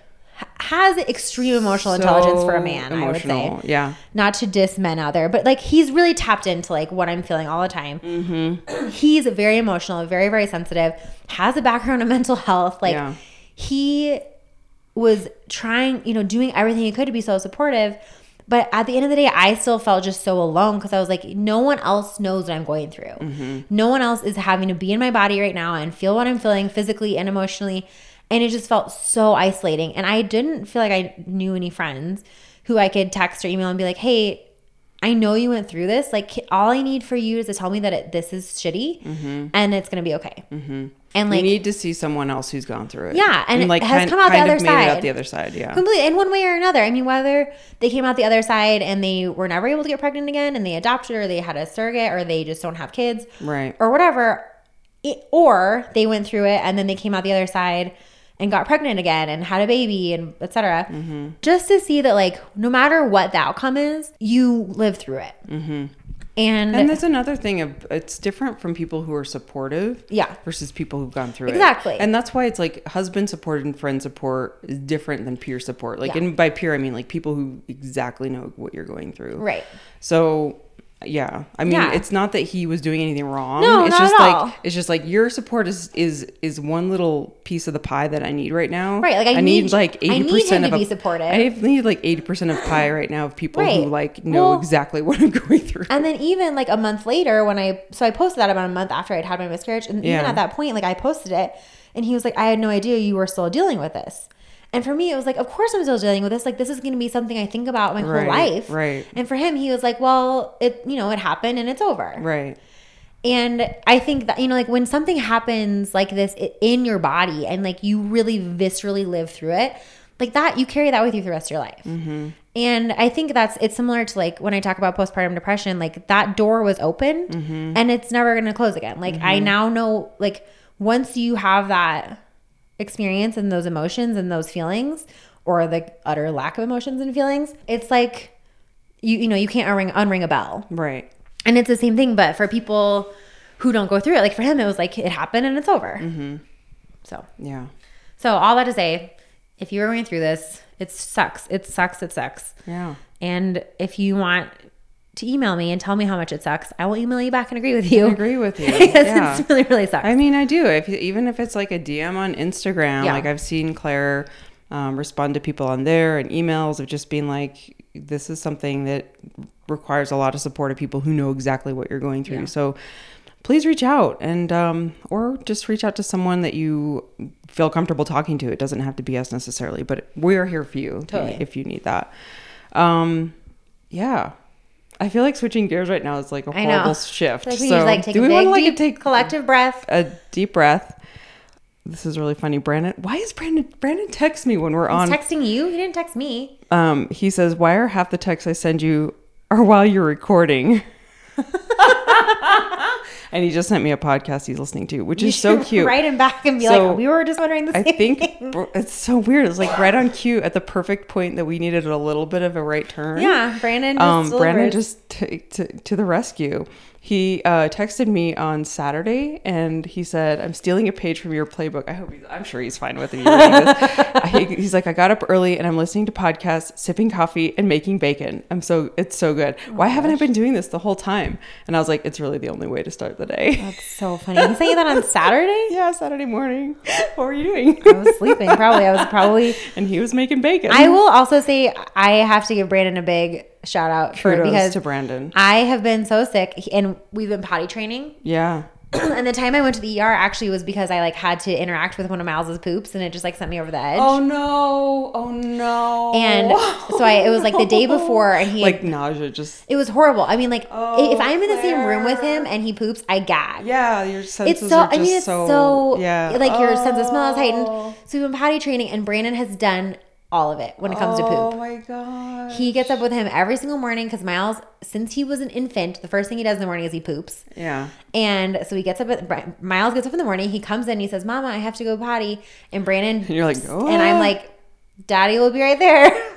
has extreme emotional intelligence for a So man, I would say. Yeah. Not to diss men out there, but like he's really tapped into like what I'm feeling all the time. Mm-hmm. He's very emotional, very very sensitive, has a background in mental health. Like Yeah. he was trying, you know, doing everything he could to be so supportive. But at the end of the day, I still felt just so alone because I was like, no one else knows what I'm going through. Mm-hmm. No one else is having to be in my body right now and feel what I'm feeling physically and emotionally. And it just felt so isolating. And I didn't feel like I knew any friends who I could text or email and be like, hey, I know you went through this. Like, all I need for you is to tell me that it, this is shitty and it's going to be okay. Mm-hmm. And like, you need to see someone else who's gone through it. Yeah, and it like has kind, come out the other it out side. the other side. Yeah. completely in one way or another. I mean, whether they came out the other side and they were never able to get pregnant again and they adopted or they had a surrogate or they just don't have kids Right. or whatever, it, or they went through it and then they came out the other side and got pregnant again and had a baby and etc. Mm-hmm. Just to see that like no matter what the outcome is, you live through it. Mm-hmm. And, And that's another thing of it's different from people who are supportive. Yeah. Versus people who've gone through Exactly. it. Exactly and that's why it's like husband support and friend support is different than peer support. Like Yeah. and by peer I mean like people who exactly know what you're going through. right. So yeah. I mean, Yeah. it's not that he was doing anything wrong. No, it's not just at like all. it's just like your support is is is one little piece of the pie that I need right now. Right, like, I need, need- like I need eighty percent him of to be supportive. I need like eighty percent of pie right now of people who like know Well- exactly what I'm going through. And then even like a month later, when I so I posted that about a month after I'd had my miscarriage, and even at that point, like I posted it, and he was like, "I had no idea you were still dealing with this." And for me, it was like, "Of course I'm still dealing with this. Like this is going to be something I think about my Right, whole life." right. And for him, he was like, "Well, it you know it happened and it's over." right. And I think that, you know, like when something happens like this in your body and like you really viscerally live through it, like that, you carry that with you the rest of your life. Mm-hmm. And I think that's, it's similar to like when I talk about postpartum depression, like that door was opened Mm-hmm. and it's never going to close again. Like I now know, like once you have that experience and those emotions and those feelings or the utter lack of emotions and feelings, it's like, you, you know, you can't unring, unring a bell. Right. And it's the same thing, but for people who don't go through it, like for him, it was like it happened and it's over. Mm-hmm. So, Yeah. so all that to say, if you're going through this, it sucks. It sucks. It sucks. Yeah. And if you want to email me and tell me how much it sucks, I will email you back and agree with you. I agree with you. because yeah. it's really, really sucks. I mean, I do. If even if it's like a DM on Instagram, Yeah. like I've seen Claire um, respond to people on there and emails of just being like, "This is something that requires a lot of support of people who know exactly what you're going through." Yeah. So please reach out and um, or just reach out to someone that you feel comfortable talking to. It doesn't have to be us necessarily, but we are here for you Totally. if you need that. Um, yeah. I feel like switching gears right now is like a horrible shift. like we so like take do we want to like deep, take collective breath. a deep breath. This is really funny, Brandon. Why is Brandon Brandon texts me when we're on? Texting you. He didn't text me. um, he says, "Why are half the texts I send you are while you're recording?" and he just sent me a podcast he's listening to, which is so cute. Write him back and be So, like, we were just wondering the I same think thing. it's so weird. It's like right on cue at the perfect point that we needed a little bit of a right turn. Yeah, Brandon just um, Brandon just t- t- to the rescue. He uh, texted me on Saturday and he said, "I'm stealing a page from your playbook." I hope he's, I'm sure he's fine with me reading this. I, he's like, "I got up early and I'm listening to podcasts, sipping coffee, and making bacon. I'm so it's so good. Why haven't I been doing this the whole time?" And I was like, "It's really the only way to start the day." That's so funny. He sent you that on Saturday? yeah, Saturday morning. What were you doing? I was sleeping. Probably. I was probably. and he was making bacon. I will also say I have to give Brandon a big shout out for because to Brandon. I have been so sick and we've been potty training. Yeah. and the time I went to the ER actually was because I like had to interact with one of Miles's poops and it just like sent me over the edge. Oh no! Oh no! And so I it was like the day before and he like nausea just it was horrible. I mean like Oh, if I'm in the same room with him and he poops, I gag. yeah your senses It's so. are just I mean, it's so, so. yeah Like your sense of smell is Oh. heightened. So we've been potty training, and Brandon has done all of it when it comes to poop. oh my god He gets up with him every single morning because Miles, since he was an infant, the first thing he does in the morning is he poops. yeah And so he gets up. At, Miles gets up in the morning. He comes in. He says, "Mama, I have to go potty." And Brandon and you're like oh and I'm like, "Daddy will be right there."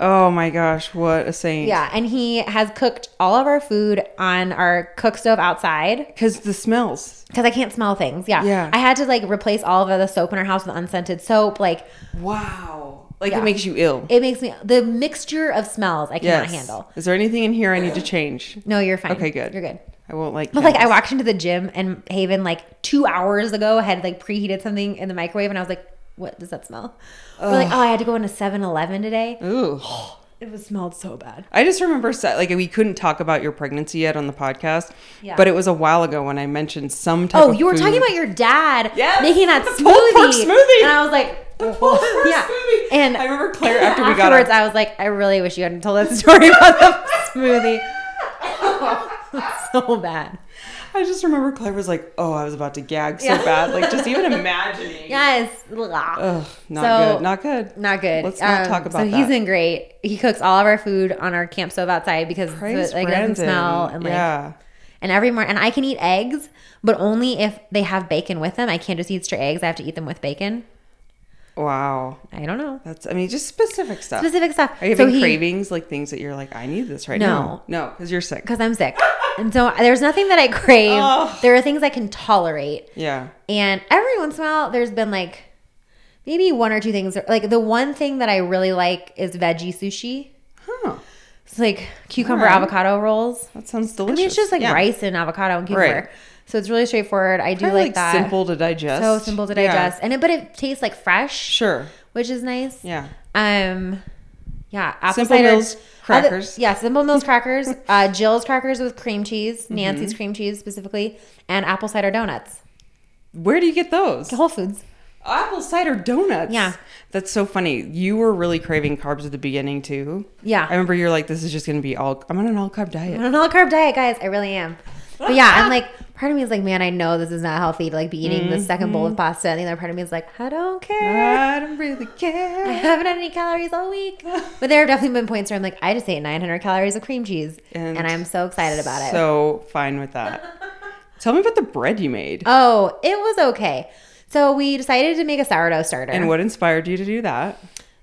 oh my gosh what a saint yeah, and he has cooked all of our food on our cook stove outside because the smells because I can't smell things. Yeah, Yeah. I had to like replace all of the soap in our house with unscented soap. Like wow like Yeah. it makes you ill it makes me the mixture of smells I cannot yes handle. is there anything in here I need to change No, you're fine. Okay, good. You're good. I won't like But like I walked into the gym and Haven like two hours ago had like preheated something in the microwave and I was like, what does that smell? Or like, oh, I had to go into 7-Eleven today. Ooh. It was smelled so bad. I just remember like we couldn't talk about your pregnancy yet on the podcast, Yeah. but it was a while ago when I mentioned some type Oh, you were food. talking about your dad Yes, making that the pulled pork smoothie. smoothie. And I was like, The yeah. smoothie. And I remember Claire after we got afterwards, I was like, I really wish you hadn't told that story about the smoothie. so bad. I just remember Claire was like, "Oh, I was about to gag so Yeah. bad." Like just even imagining. Yes. Ugh, not So- good. Not good. Not good. Let's not Um, talk about So he's that. been great. He cooks all of our food on our camp stove outside because Praise it like Brandon. doesn't smell and like yeah. and every morning and I can eat eggs, but only if they have bacon with them. I can't just eat straight eggs. I have to eat them with bacon. Wow. I don't know. That's. I mean, just specific stuff. Specific stuff. Are you So having he- cravings, like things that you're like, I need this right now? No. now? No, because you're sick. Because I'm sick. And so there's nothing that I crave. Ugh. There are things I can tolerate. Yeah. And every once in a while, there's been like maybe one or two things. Like the one thing that I really like is veggie sushi. Huh. It's like cucumber Alright. avocado rolls. That sounds delicious. I mean, it's just like Yeah. rice and avocado and cucumber. Right. So it's really straightforward. I do Kinda, like, that. Simple to digest. So simple to Yeah. digest, and it, but it tastes like fresh, Sure. which is nice. Yeah. Um, yeah, apple Simple cider Mills other- crackers. yeah, Simple Mills crackers. Uh, Jill's crackers with cream cheese, Mm-hmm. Nancy's cream cheese specifically, and apple cider donuts. Where do you get those? Whole Foods. Apple cider donuts. Yeah. That's so funny. You were really craving carbs at the beginning too. Yeah. I remember you're like, this is just gonna be all. I'm on an all carb diet. I'm on an all carb diet, guys. I really am. But yeah, I'm like, part of me is like, man, I know this is not healthy to like be eating the second bowl of Mm-hmm. pasta. And the other part of me is like, I don't care. I don't really care. I haven't had any calories all week. But there have definitely been points where I'm like, I just ate 900 calories of cream cheese. And, And I'm so excited about it. So fine with that. Tell me about the bread you made Oh, it was okay. So we decided to make a sourdough starter. and what inspired you to do that.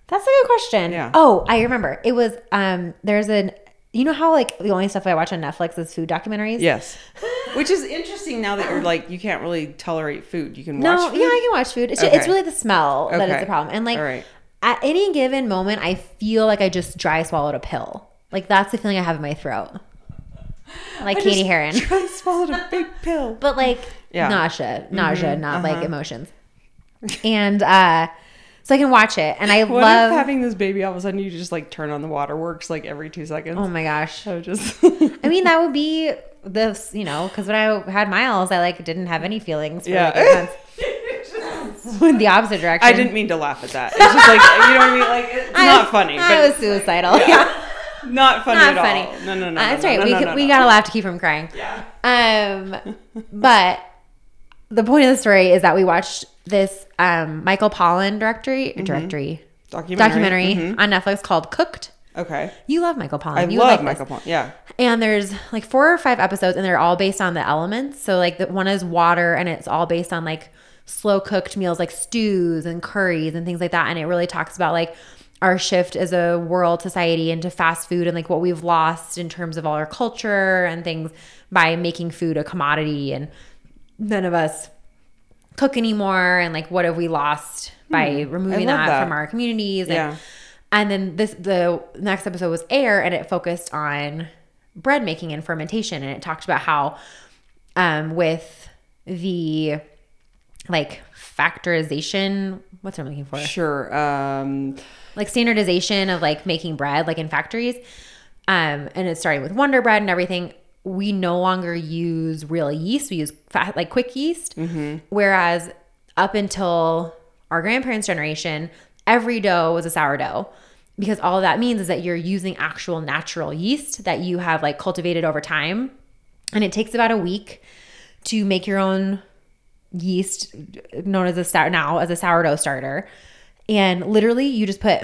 That's a good question. Yeah. Oh, I remember. It was um there's an you know how like the only stuff I watch on Netflix is food documentaries? Yes. Which is interesting now that you're like you can't really tolerate food. You can No, watch food. yeah, I can watch food. It's, ju- it's really the smell that is the problem. And like All right. at any given moment, I feel like I just dry swallowed a pill. Like that's the feeling I have in my throat. Like I Katie just Heron. Try swallowed a big pill. But like Yeah. Mm-hmm. nausea, nausea, not like Uh-huh. emotions. And uh so I can watch it. And I What love having this baby all of a sudden you just like turn on the waterworks like every two seconds? Oh my gosh. I just I mean, that would be this, you know, because when I had Miles, I like didn't have any feelings. For Yeah. like. Went the opposite direction. I didn't mean to laugh at that. It's just like you know what I mean. Like it's I not funny, I but was suicidal. Yeah, not funny not at funny. all. No, no, no. Uh, that's no, right. no, we no, could- we gotta laugh to keep from crying. Yeah. Um, but the point of the story is that we watched this um Michael Pollan directory Mm-hmm. directory Documentary. documentary Mhm. on Netflix called Cooked. Okay. You love Michael Pollan. I you love like. Michael Pollan. Yeah. And there's like four or five episodes, and they're all based on the elements. So like the one is water, and it's all based on like slow cooked meals, like stews and curries and things like that. And it really talks about like our shift as a world society into fast food and like what we've lost in terms of all our culture and things by making food a commodity, and none of us cook anymore. And like what have we lost by removing that, that. from our communities? And Yeah. and then this the next episode was air and it focused on bread making and fermentation and it talked about how um with the like factorization what's I'm looking for? Sure. Um. Like standardization of like making bread like in factories. Um and it's starting with Wonder Bread and everything. We no longer use real yeast. We use fat, like quick yeast. Mm-hmm. Whereas up until our grandparents' generation, every dough was a sourdough because all that means is that you're using actual natural yeast that you have like cultivated over time. And it takes about a week to make your own yeast known as a sour now as a sourdough starter. And literally you just put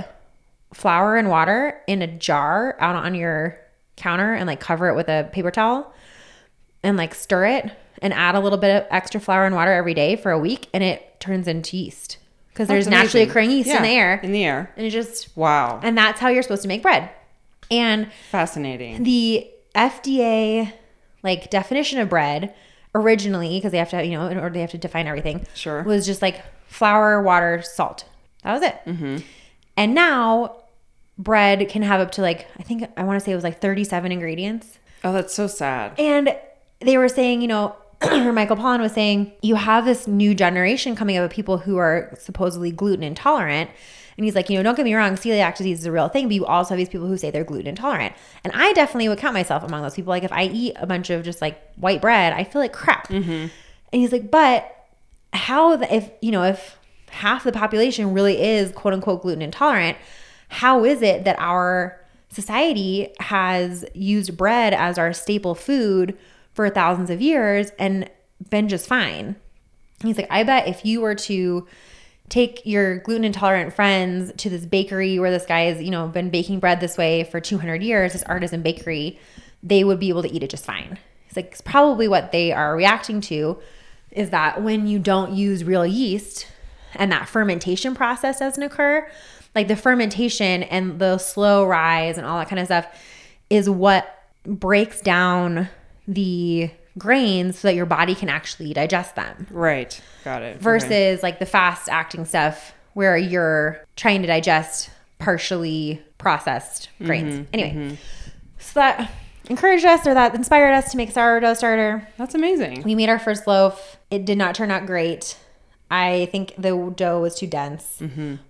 flour and water in a jar out on your counter and like cover it with a paper towel and like stir it and add a little bit of extra flour and water every day for a week and it turns into yeast because there's That's naturally amazing. occurring yeast in the air In the air. and it just Wow. and that's how you're supposed to make bread and Fascinating. the FDA like definition of bread originally because they have to you know in order they have to define everything Sure. was just like flour water salt that was it Mm-hmm. and now bread can have up to like i think i want to say it was like 37 ingredients Oh, that's so sad. and they were saying, you know, or Michael Pollan was saying, you have this new generation coming up of people who are supposedly gluten intolerant. And he's like, you know, don't get me wrong, celiac disease is a real thing, but you also have these people who say they're gluten intolerant. And I definitely would count myself among those people. Like if I eat a bunch of just like white bread, I feel like crap. Mm-hmm. And he's like, but how the, if you know if half the population really is quote unquote gluten intolerant, how is it that our society has used bread as our staple food for thousands of years and been just fine? He's like, I bet if you were to take your gluten intolerant friends to this bakery where this guy has, you know, been baking bread this way for 200 years, this artisan bakery, they would be able to eat it just fine. He's like, it's probably what they are reacting to is that when you don't use real yeast and that fermentation process doesn't occur, like the fermentation and the slow rise and all that kind of stuff is what breaks down the grains so that your body can actually digest them Right. Got it. Okay. versus like the fast acting stuff where you're trying to digest partially processed mm-hmm, grains. Mm-hmm. anyway, So that encouraged us or that inspired us to make sourdough starter. That's amazing. We made our first loaf. It did not turn out great. I think the dough was too dense.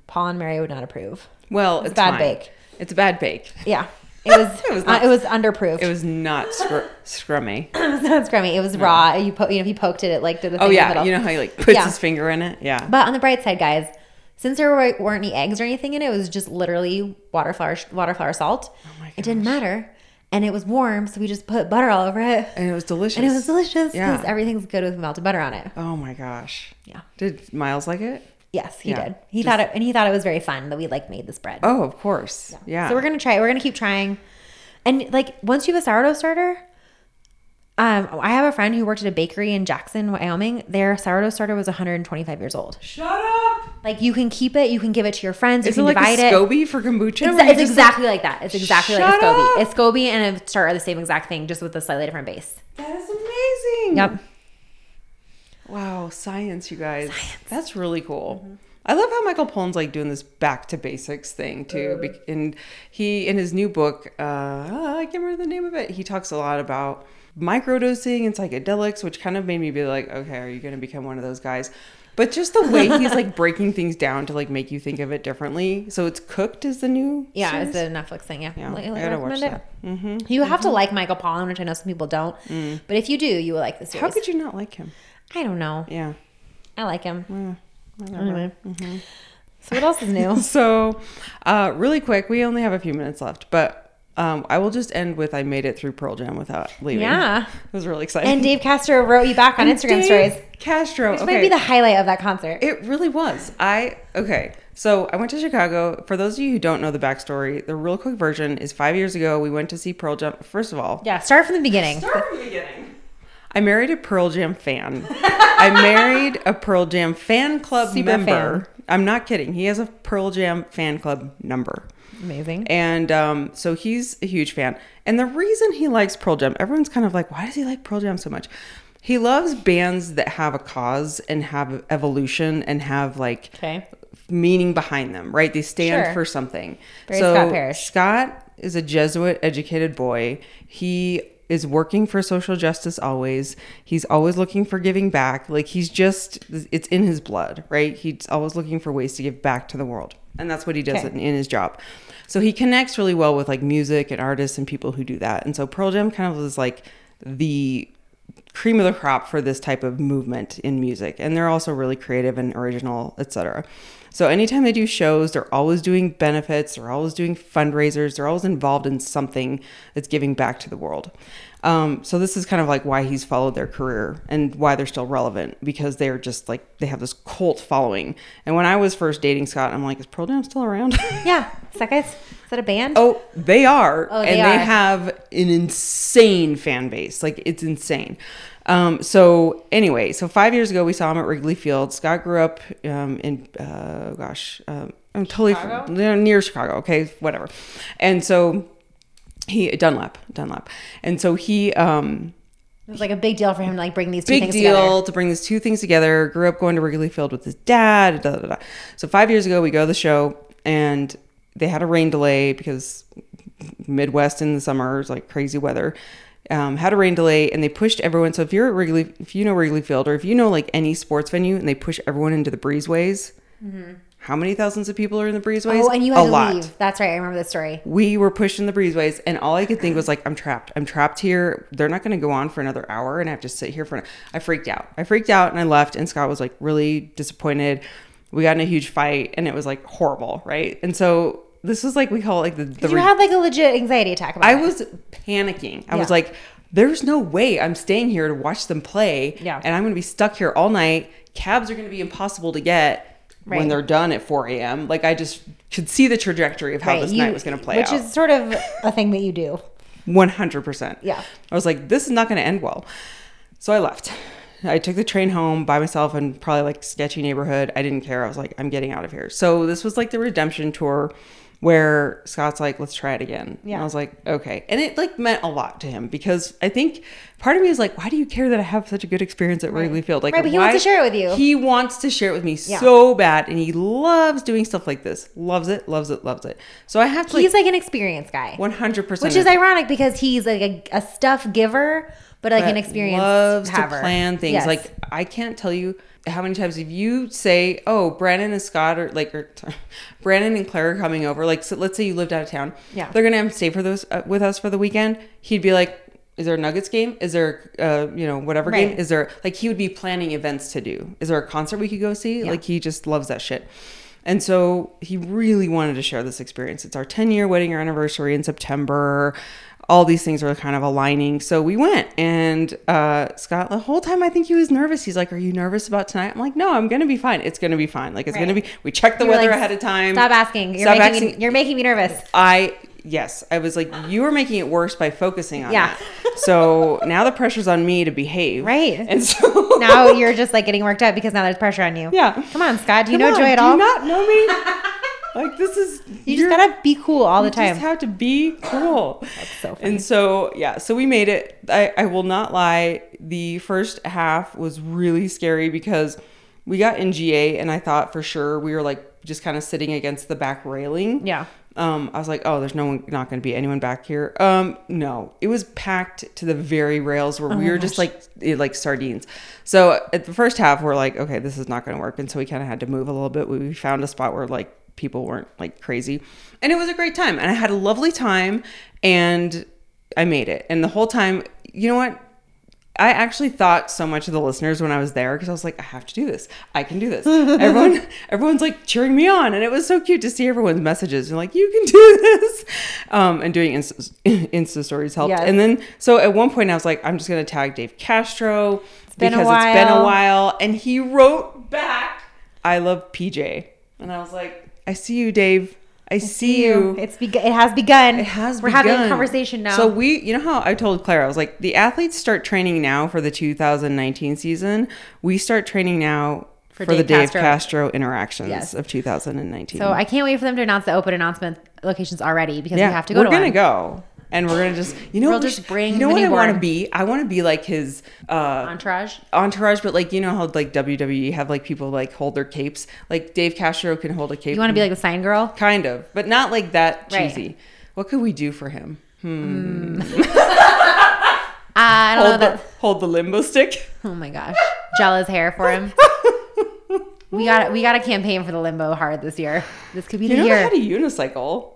Paul and Mary would not approve. Well, it's, a bad fine. bake. It's a bad bake. Yeah. It was It was uh, it was underproofed. It was not scr- scrummy. it was not scrummy. It was raw. You po- you know if you poked it, it like did the thing Oh yeah, you know how he like puts Yeah. his finger in it. Yeah. But on the bright side, guys, since there were, weren't any eggs or anything in it, it was just literally water flour, water flour, salt. Oh my it didn't matter, and it was warm, so we just put butter all over it, and it was delicious. and it was delicious Yeah. everything's good with melted butter on it. Oh my gosh. Yeah. Did Miles like it? Yes, he Yeah, did. He thought it, and he thought it was very fun that we like made this bread. Oh, of course. Yeah. So we're gonna try. We're gonna keep trying, and like once you have a sourdough starter. Um, I have a friend who worked at a bakery in Jackson, Wyoming. Their sourdough starter was 125 years old. Shut up. Like you can keep it, you can give it to your friends, Is you it can like a divide it. SCOBY for kombucha? It's, it's exactly like that. It's exactly like a SCOBY. up. A SCOBY and a starter are the same exact thing, just with a slightly different base. That is amazing. Yep. Wow, science, you guys. Science. That's really cool. I love how Michael Pollan's like doing this back to basics thing too. And he, in his new book, uh, I can't remember the name of it. He talks a lot about microdosing and psychedelics, which kind of made me be like, okay, are you going to become one of those guys? But just the way he's like breaking things down to like make you think of it differently. So it's cooked is the new. Yeah, series? it's the Netflix thing. Yeah, Yeah, I gotta watch that. Mm-hmm. You have to like Michael Pollan, which I know some people don't. But if you do, you will like the series. How could you not like him? I don't know. Yeah. I like him. Yeah. Anyway. So what else is new? So, uh, really quick, we only have a few minutes left, but um, I will just end with I made it through Pearl Jam without leaving. Yeah. It was really exciting. And Dave Castro wrote you back on And Instagram Dave stories. Castro. Which okay. might be the highlight of that concert. It really was. I okay. So I went to Chicago. For those of you who don't know the backstory, the real quick version is five years ago. We went to see Pearl Jam. First of all, yeah, start from the beginning. Start from the beginning. I married a Pearl Jam fan. I married a Pearl Jam fan club Super member. fan. I'm not kidding. He has a Pearl Jam fan club number. Amazing. And um, so he's a huge fan. And the reason he likes Pearl Jam, everyone's kind of like, why does he like Pearl Jam so much? He loves bands that have a cause and have evolution and have like Okay. meaning behind them, right? They stand Sure. for something. Very so Scott Parrish. Scott is a Jesuit educated boy. He is working for social justice always. He's always looking for giving back. Like he's just it's in his blood, right? He's always looking for ways to give back to the world. And that's what he does Okay. in, in his job. So he connects really well with like music and artists and people who do that. And so Pearl Jam kind of was like the cream of the crop for this type of movement in music and they're also really creative and original etc so anytime they do shows they're always doing benefits they're always doing fundraisers they're always involved in something that's giving back to the world um, so this is kind of like why he's followed their career and why they're still relevant because they're just like they have this cult following and when i was first dating scott i'm like is pearl jam still around Yeah. Is that guys? Is that a band? Oh, they are. Oh, and they they have an insane fan base. Like it's insane. Um, so anyway, so five years ago we saw him at Wrigley Field. Scott grew up um, in uh, gosh, um, I'm totally Chicago? near, near Chicago. Okay, whatever. And so he Dunlap, Dunlap, and so he um, It was like a big deal for him to like bring these two big things deal together. to bring these two things together. Grew up going to Wrigley Field with his dad. Da, da, da. So five years ago, we go to the show, and they had a rain delay because Midwest in the summer is like crazy weather. Um, had a rain delay, and they pushed everyone. So if you're at Wrigley, if you know Wrigley Field, or if you know like any sports venue, and they push everyone into the breezeways, how many thousands of people are in the breezeways? Mm-hmm. Oh, and you had a to lot leave. That's right. I remember this story. we were pushed in the breezeways and all i could think was like i'm trapped i'm trapped here they're not going to go on for another hour and i have to sit here for an i freaked out i freaked out and i left and scott was like really disappointed we got in a huge fight and it was like horrible right and so this is like we call it like the, the You re- had like a legit anxiety attack. About i it. was panicking i was like there's no way i'm staying here to watch them play Yeah. and i'm going to be stuck here all night cabs are going to be impossible to get Right. when they're done at 4 a.m like i just could see the trajectory of how Right, this you- night was going to play which out is sort of a thing that you do. 100%. Yeah. I was like, this is not going to end well. So I left. I took the train home by myself in probably like sketchy neighborhood. I didn't care. I was like, I'm getting out of here. So this was like the redemption tour. Where Scott's like, let's try it again. And Yeah. I was like, okay. And it like meant a lot to him because I think part of me is like, why do you care that I have such a good experience at Wrigley Field? Like, Right, but he why- wants to share it with you. He wants to share it with me Yeah. so bad, and he loves doing stuff like this. Loves it, loves it, loves it. So I have to He's like like an experienced guy, one hundred percent, which is ironic because he's like a, a stuff giver, but like an that experienced loves haver. to plan things. Yes. Like I can't tell you how many times have you say, "Oh, Brandon and Scott are like," or Brandon and Claire are coming over. Like, so let's say you lived out of town. Yeah. they're gonna have to stay for those uh, with us for the weekend. He'd be like. Is there a Nuggets game? Is there, uh, you know, whatever game? Is there like he would be planning events to do? Is there a concert we could go see? Like he just loves that shit. And so he really wanted to share this experience. It's our 10 year wedding anniversary in September. All these things are kind of aligning. So we went, and uh, Scott, the whole time I think he was nervous. He's like, Are you nervous about tonight? I'm like, No, I'm to be fine. It's to be fine. Like, it's going to be, we checked the You were weather like, ahead of time. Stop asking. You're Stop making asking. me, you're making me nervous. I, yes, I was like, You were making it worse by focusing on Yeah. that. So now the pressure's on me to behave. Right. And so Now you're just like getting worked up because now there's pressure on you. Yeah. Come on, Scott. Do you Come know on, Joy at do all? you not know me? like, this is, you just gotta be cool all the time. you just have to be cool. so funny. And so, yeah, so we made it. I, I will not lie. The first half was really scary because we got NGA and I thought for sure we were like just kind of sitting against the back railing. Yeah. Um, I was like, oh, there's no one, not going to be anyone back here. Um, no, it was packed to the very rails where we were just like, like sardines. So at the first half, we're like, okay, this is not going to work. And so we kind of had to move a little bit. We we found a spot where like people weren't like crazy. And it was a great time. And I had a lovely time and I made it. And the whole time, you know what? I actually thought so much of the listeners when I was there because I was like, I have to do this. I can do this. Everyone, everyone's like cheering me on, and it was so cute to see everyone's messages and like, you can do this, um, and doing Insta, Insta stories helped. Yes. And then, so at one point, I was like, I'm just gonna tag Dave Castro a because it's been a while, and he wrote back, "I love PJ," and I was like, I see you, Dave. I, see you. It's beg- it has begun. It has We're having a conversation now. So we, you know how I told Claire, I was like, the athletes start training now for the 2019 season. We start training now for, For the Dave Dave Castro. Castro, interactions Yes. of 2019. So I can't wait for them to announce the open announcement locations already because we have to go we're to gonna one. go, and we're gonna just, you know, We'll just bring You know the what I want to be? I want to be like his uh, Entourage. entourage, but like you know how like WWE have like people like hold their capes. Like Dave Castro can hold a cape. You want to be like a sign girl? kind of, but not like that Right. cheesy. What could we do for him? hmm I don't know Hold the, that. hold the limbo stick. Oh my gosh, gel his hair for him. we got we got a campaign for the limbo hard this year. This could be You the know year. had a unicycle.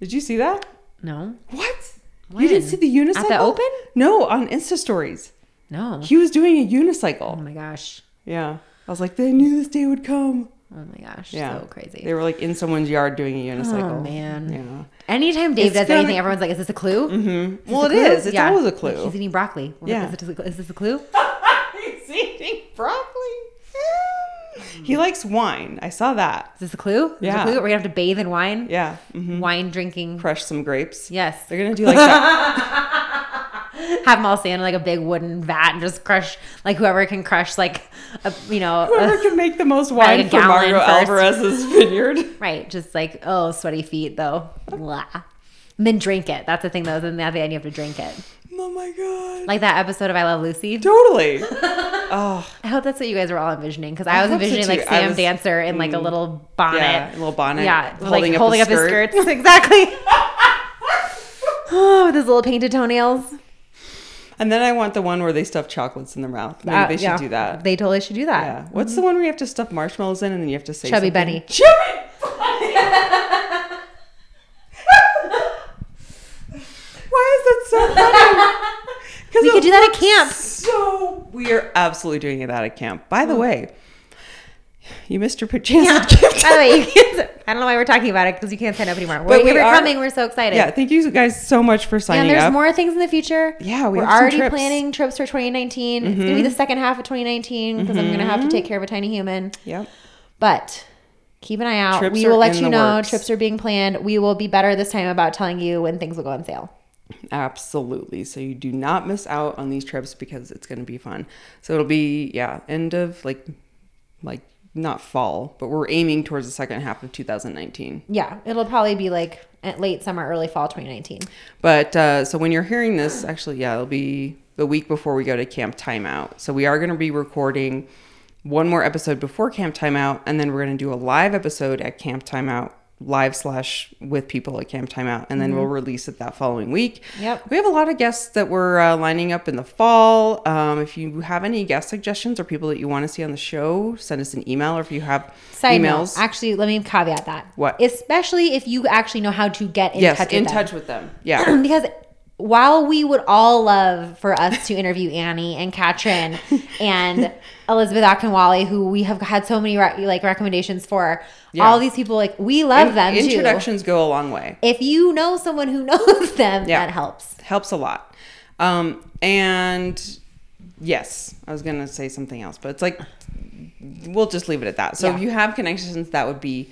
Did you see that? No, What? When? You didn't see the unicycle At the Open? No, on Insta stories. no. He was doing a unicycle. Oh my gosh. Yeah. I was like, they knew this day would come. Oh my gosh. Yeah. So crazy. They were like in someone's yard doing a unicycle. Oh, man. Yeah. Anytime Dave It's does gonna- anything, everyone's like, "Is this a clue?" Mm-hmm. Well, it is. It's always a clue. He's eating broccoli. We're Yeah. Like, is, it, is this a clue? He's eating broccoli. He likes wine. I saw that. Is this a clue? Is this Yeah. a clue? We're gonna have to bathe in wine. Yeah. hmm Wine drinking. Crush some grapes. Yes. They're gonna do like that. Have them all stand in like a big wooden vat and just crush like whoever can crush like a you know Whoever a- can make the most Like wine a for gallon Mario first. Alvarez's vineyard. right just like oh sweaty feet though Blah. And then drink it. That's the thing though. Then at the end you have to drink it. Oh my god. Like that episode of I Love Lucy. Totally. Oh, I hope that's what you guys were all envisioning because I I was so, envisioning like Sam was- Dancer in like a mm, little bonnet. yeah, a little bonnet. Yeah, holding like up, holding up his skirt. skirts. Exactly. oh, with his little painted toenails. And then I want the one where they stuff chocolates in their mouth. Maybe Uh, they should yeah. do that. They totally should do that. yeah. What's the one where you have to stuff marshmallows in and then you have to say Chubby something? Benny. Chubby Why is that so We could do that at camp. So we are absolutely doing that at camp. By the way, you missed your chance camp. By the way, I don't know why we're talking about it because you can't sign up anymore. But But we we're coming. We're so excited. Yeah, thank you guys so much for signing up. and there's up. more things in the future. Yeah, we are already trips. Mm-hmm. planning trips for 2019. It's gonna be the second half of 2019 because I'm gonna have to take care of a tiny human. Yep. But keep an eye out. Trips we are will let you know. works. Trips are being planned. We will be better this time about telling you when things will go on sale. Absolutely. So you do not miss out on these trips because it's going to be fun. So it'll be yeah, end of like like not fall, but we're aiming towards the second half of 2019. Yeah, it'll probably be like late summer, early fall 2019. But uh, so when you're hearing this, actually, yeah, it'll be the week before we go to Camp Timeout. So we are going to be recording one more episode before Camp Timeout, and then we're going to do a live episode at Camp Timeout, live slash with people at Camp Timeout, and then we'll release it that following week. Mm-hmm. Yep. We have a lot of guests that we're uh, lining up in the fall. Um, if you have any guest suggestions or people that you want to see on the show, send us an email, or if you have Side emails, note, actually, let me caveat that. What? Especially if you actually know how to get in yes, touch with in them. touch with them. Yeah. because while we would all love for us to interview Annie and Katrin and Elizabeth Akinwale, who we have had so many re- like recommendations for, Yeah. all these people like we love them too. Introductions go a long way. If you know someone who knows them, Yeah. that helps. helps a lot. Um, and yes, I was gonna say something else, but it's like we'll just leave it at that. So Yeah. if you have connections, that would be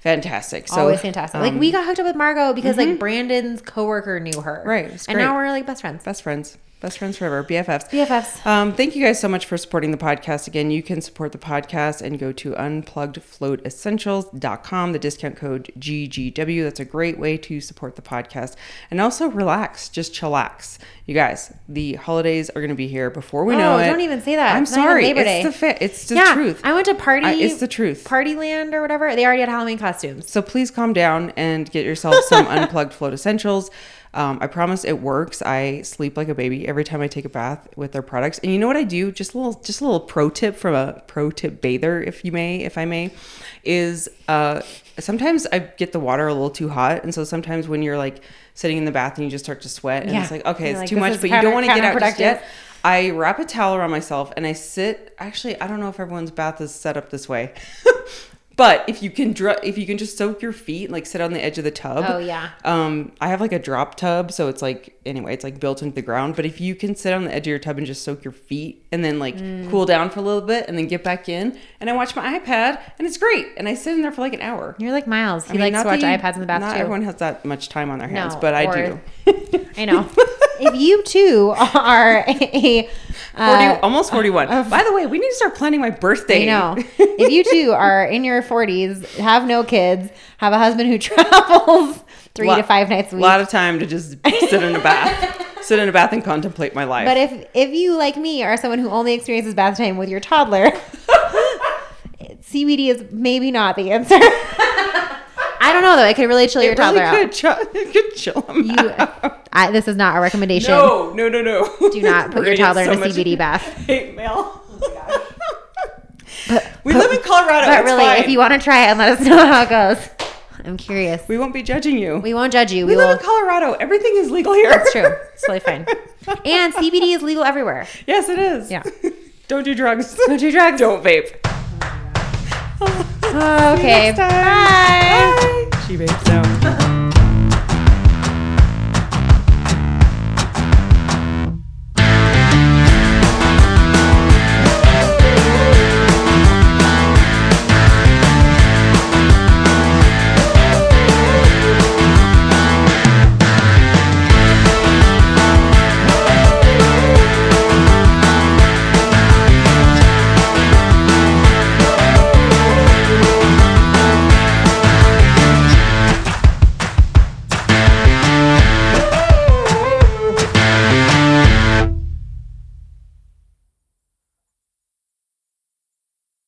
fantastic. So Always fantastic. like um, we got hooked up with Margaux because like Brandon's coworker knew her, Right, And now we're like best friends. best friends, best friends forever, BFFs. BFFs. Um, thank you guys so much for supporting the podcast. Again, you can support the podcast and go to unpluggedfloatessentials.com, the discount code GGW. That's a great way to support the podcast. And also relax, just chillax. You guys, the holidays are going to be here before we know Oh, it. don't even say that. I'm It's sorry. Labor it's Day. the fit. It's the yeah, truth. I went to party. I- it's the truth. Partyland or whatever. They already had Halloween costumes. So please calm down and get yourself some unplugged float essentials. Um, I promise it works. I sleep like a baby every time I take a bath with their products. And you know what I do? Just a little, just a little pro tip from a pro tip bather, if you may, if I may, is uh, sometimes I get the water a little too hot, and so sometimes when you're like sitting in the bath and you just start to sweat, and Yeah. it's like okay, You're it's like, too much, but you don't want to get out just yet. I wrap a towel around myself and I sit. Actually, I don't know if everyone's bath is set up this way, but if you can, dr- if you can just soak your feet, like sit on the edge of the tub. Oh, yeah. Um, I have like a drop tub, so it's like anyway, it's like built into the ground. But if you can sit on the edge of your tub and just soak your feet and then like Mm. cool down for a little bit and then get back in, and I watch my iPad and it's great, and I sit in there for like an hour. You're like Miles. He I mean, likes to watch you- iPads in the bathroom. Not too. everyone has that much time on their hands, No, but I do. I know. if you too are a, 40, uh, almost 41. By the way, we need to start planning my birthday. I know. if you two are in your 40s, have no kids, have a husband who travels three Lot- to five nights a week. A lot of time to just sit in a bath, sit in a bath and contemplate my life. but if if you like me are someone who only experiences bath time with your toddler, CBD is maybe not the answer. I don't know though. It could really chill your really toddler could, out. chill, it could chill 'em You, out. I, this is not a recommendation. No, no, no, no. Do not put your toddler get in a CBD bath. Hate mail. Oh we live in Colorado. But really, fine. if you want to try it and let us know how it goes, I'm curious. we won't be judging you. We won't judge you. We We, live will. in Colorado. Everything is legal here. It's true. It's totally fine. And CBD is legal everywhere. yes, it is. Yeah. Don't do drugs. Don't do drugs. Don't vape. Okay. Bye. Bye. She vapes now.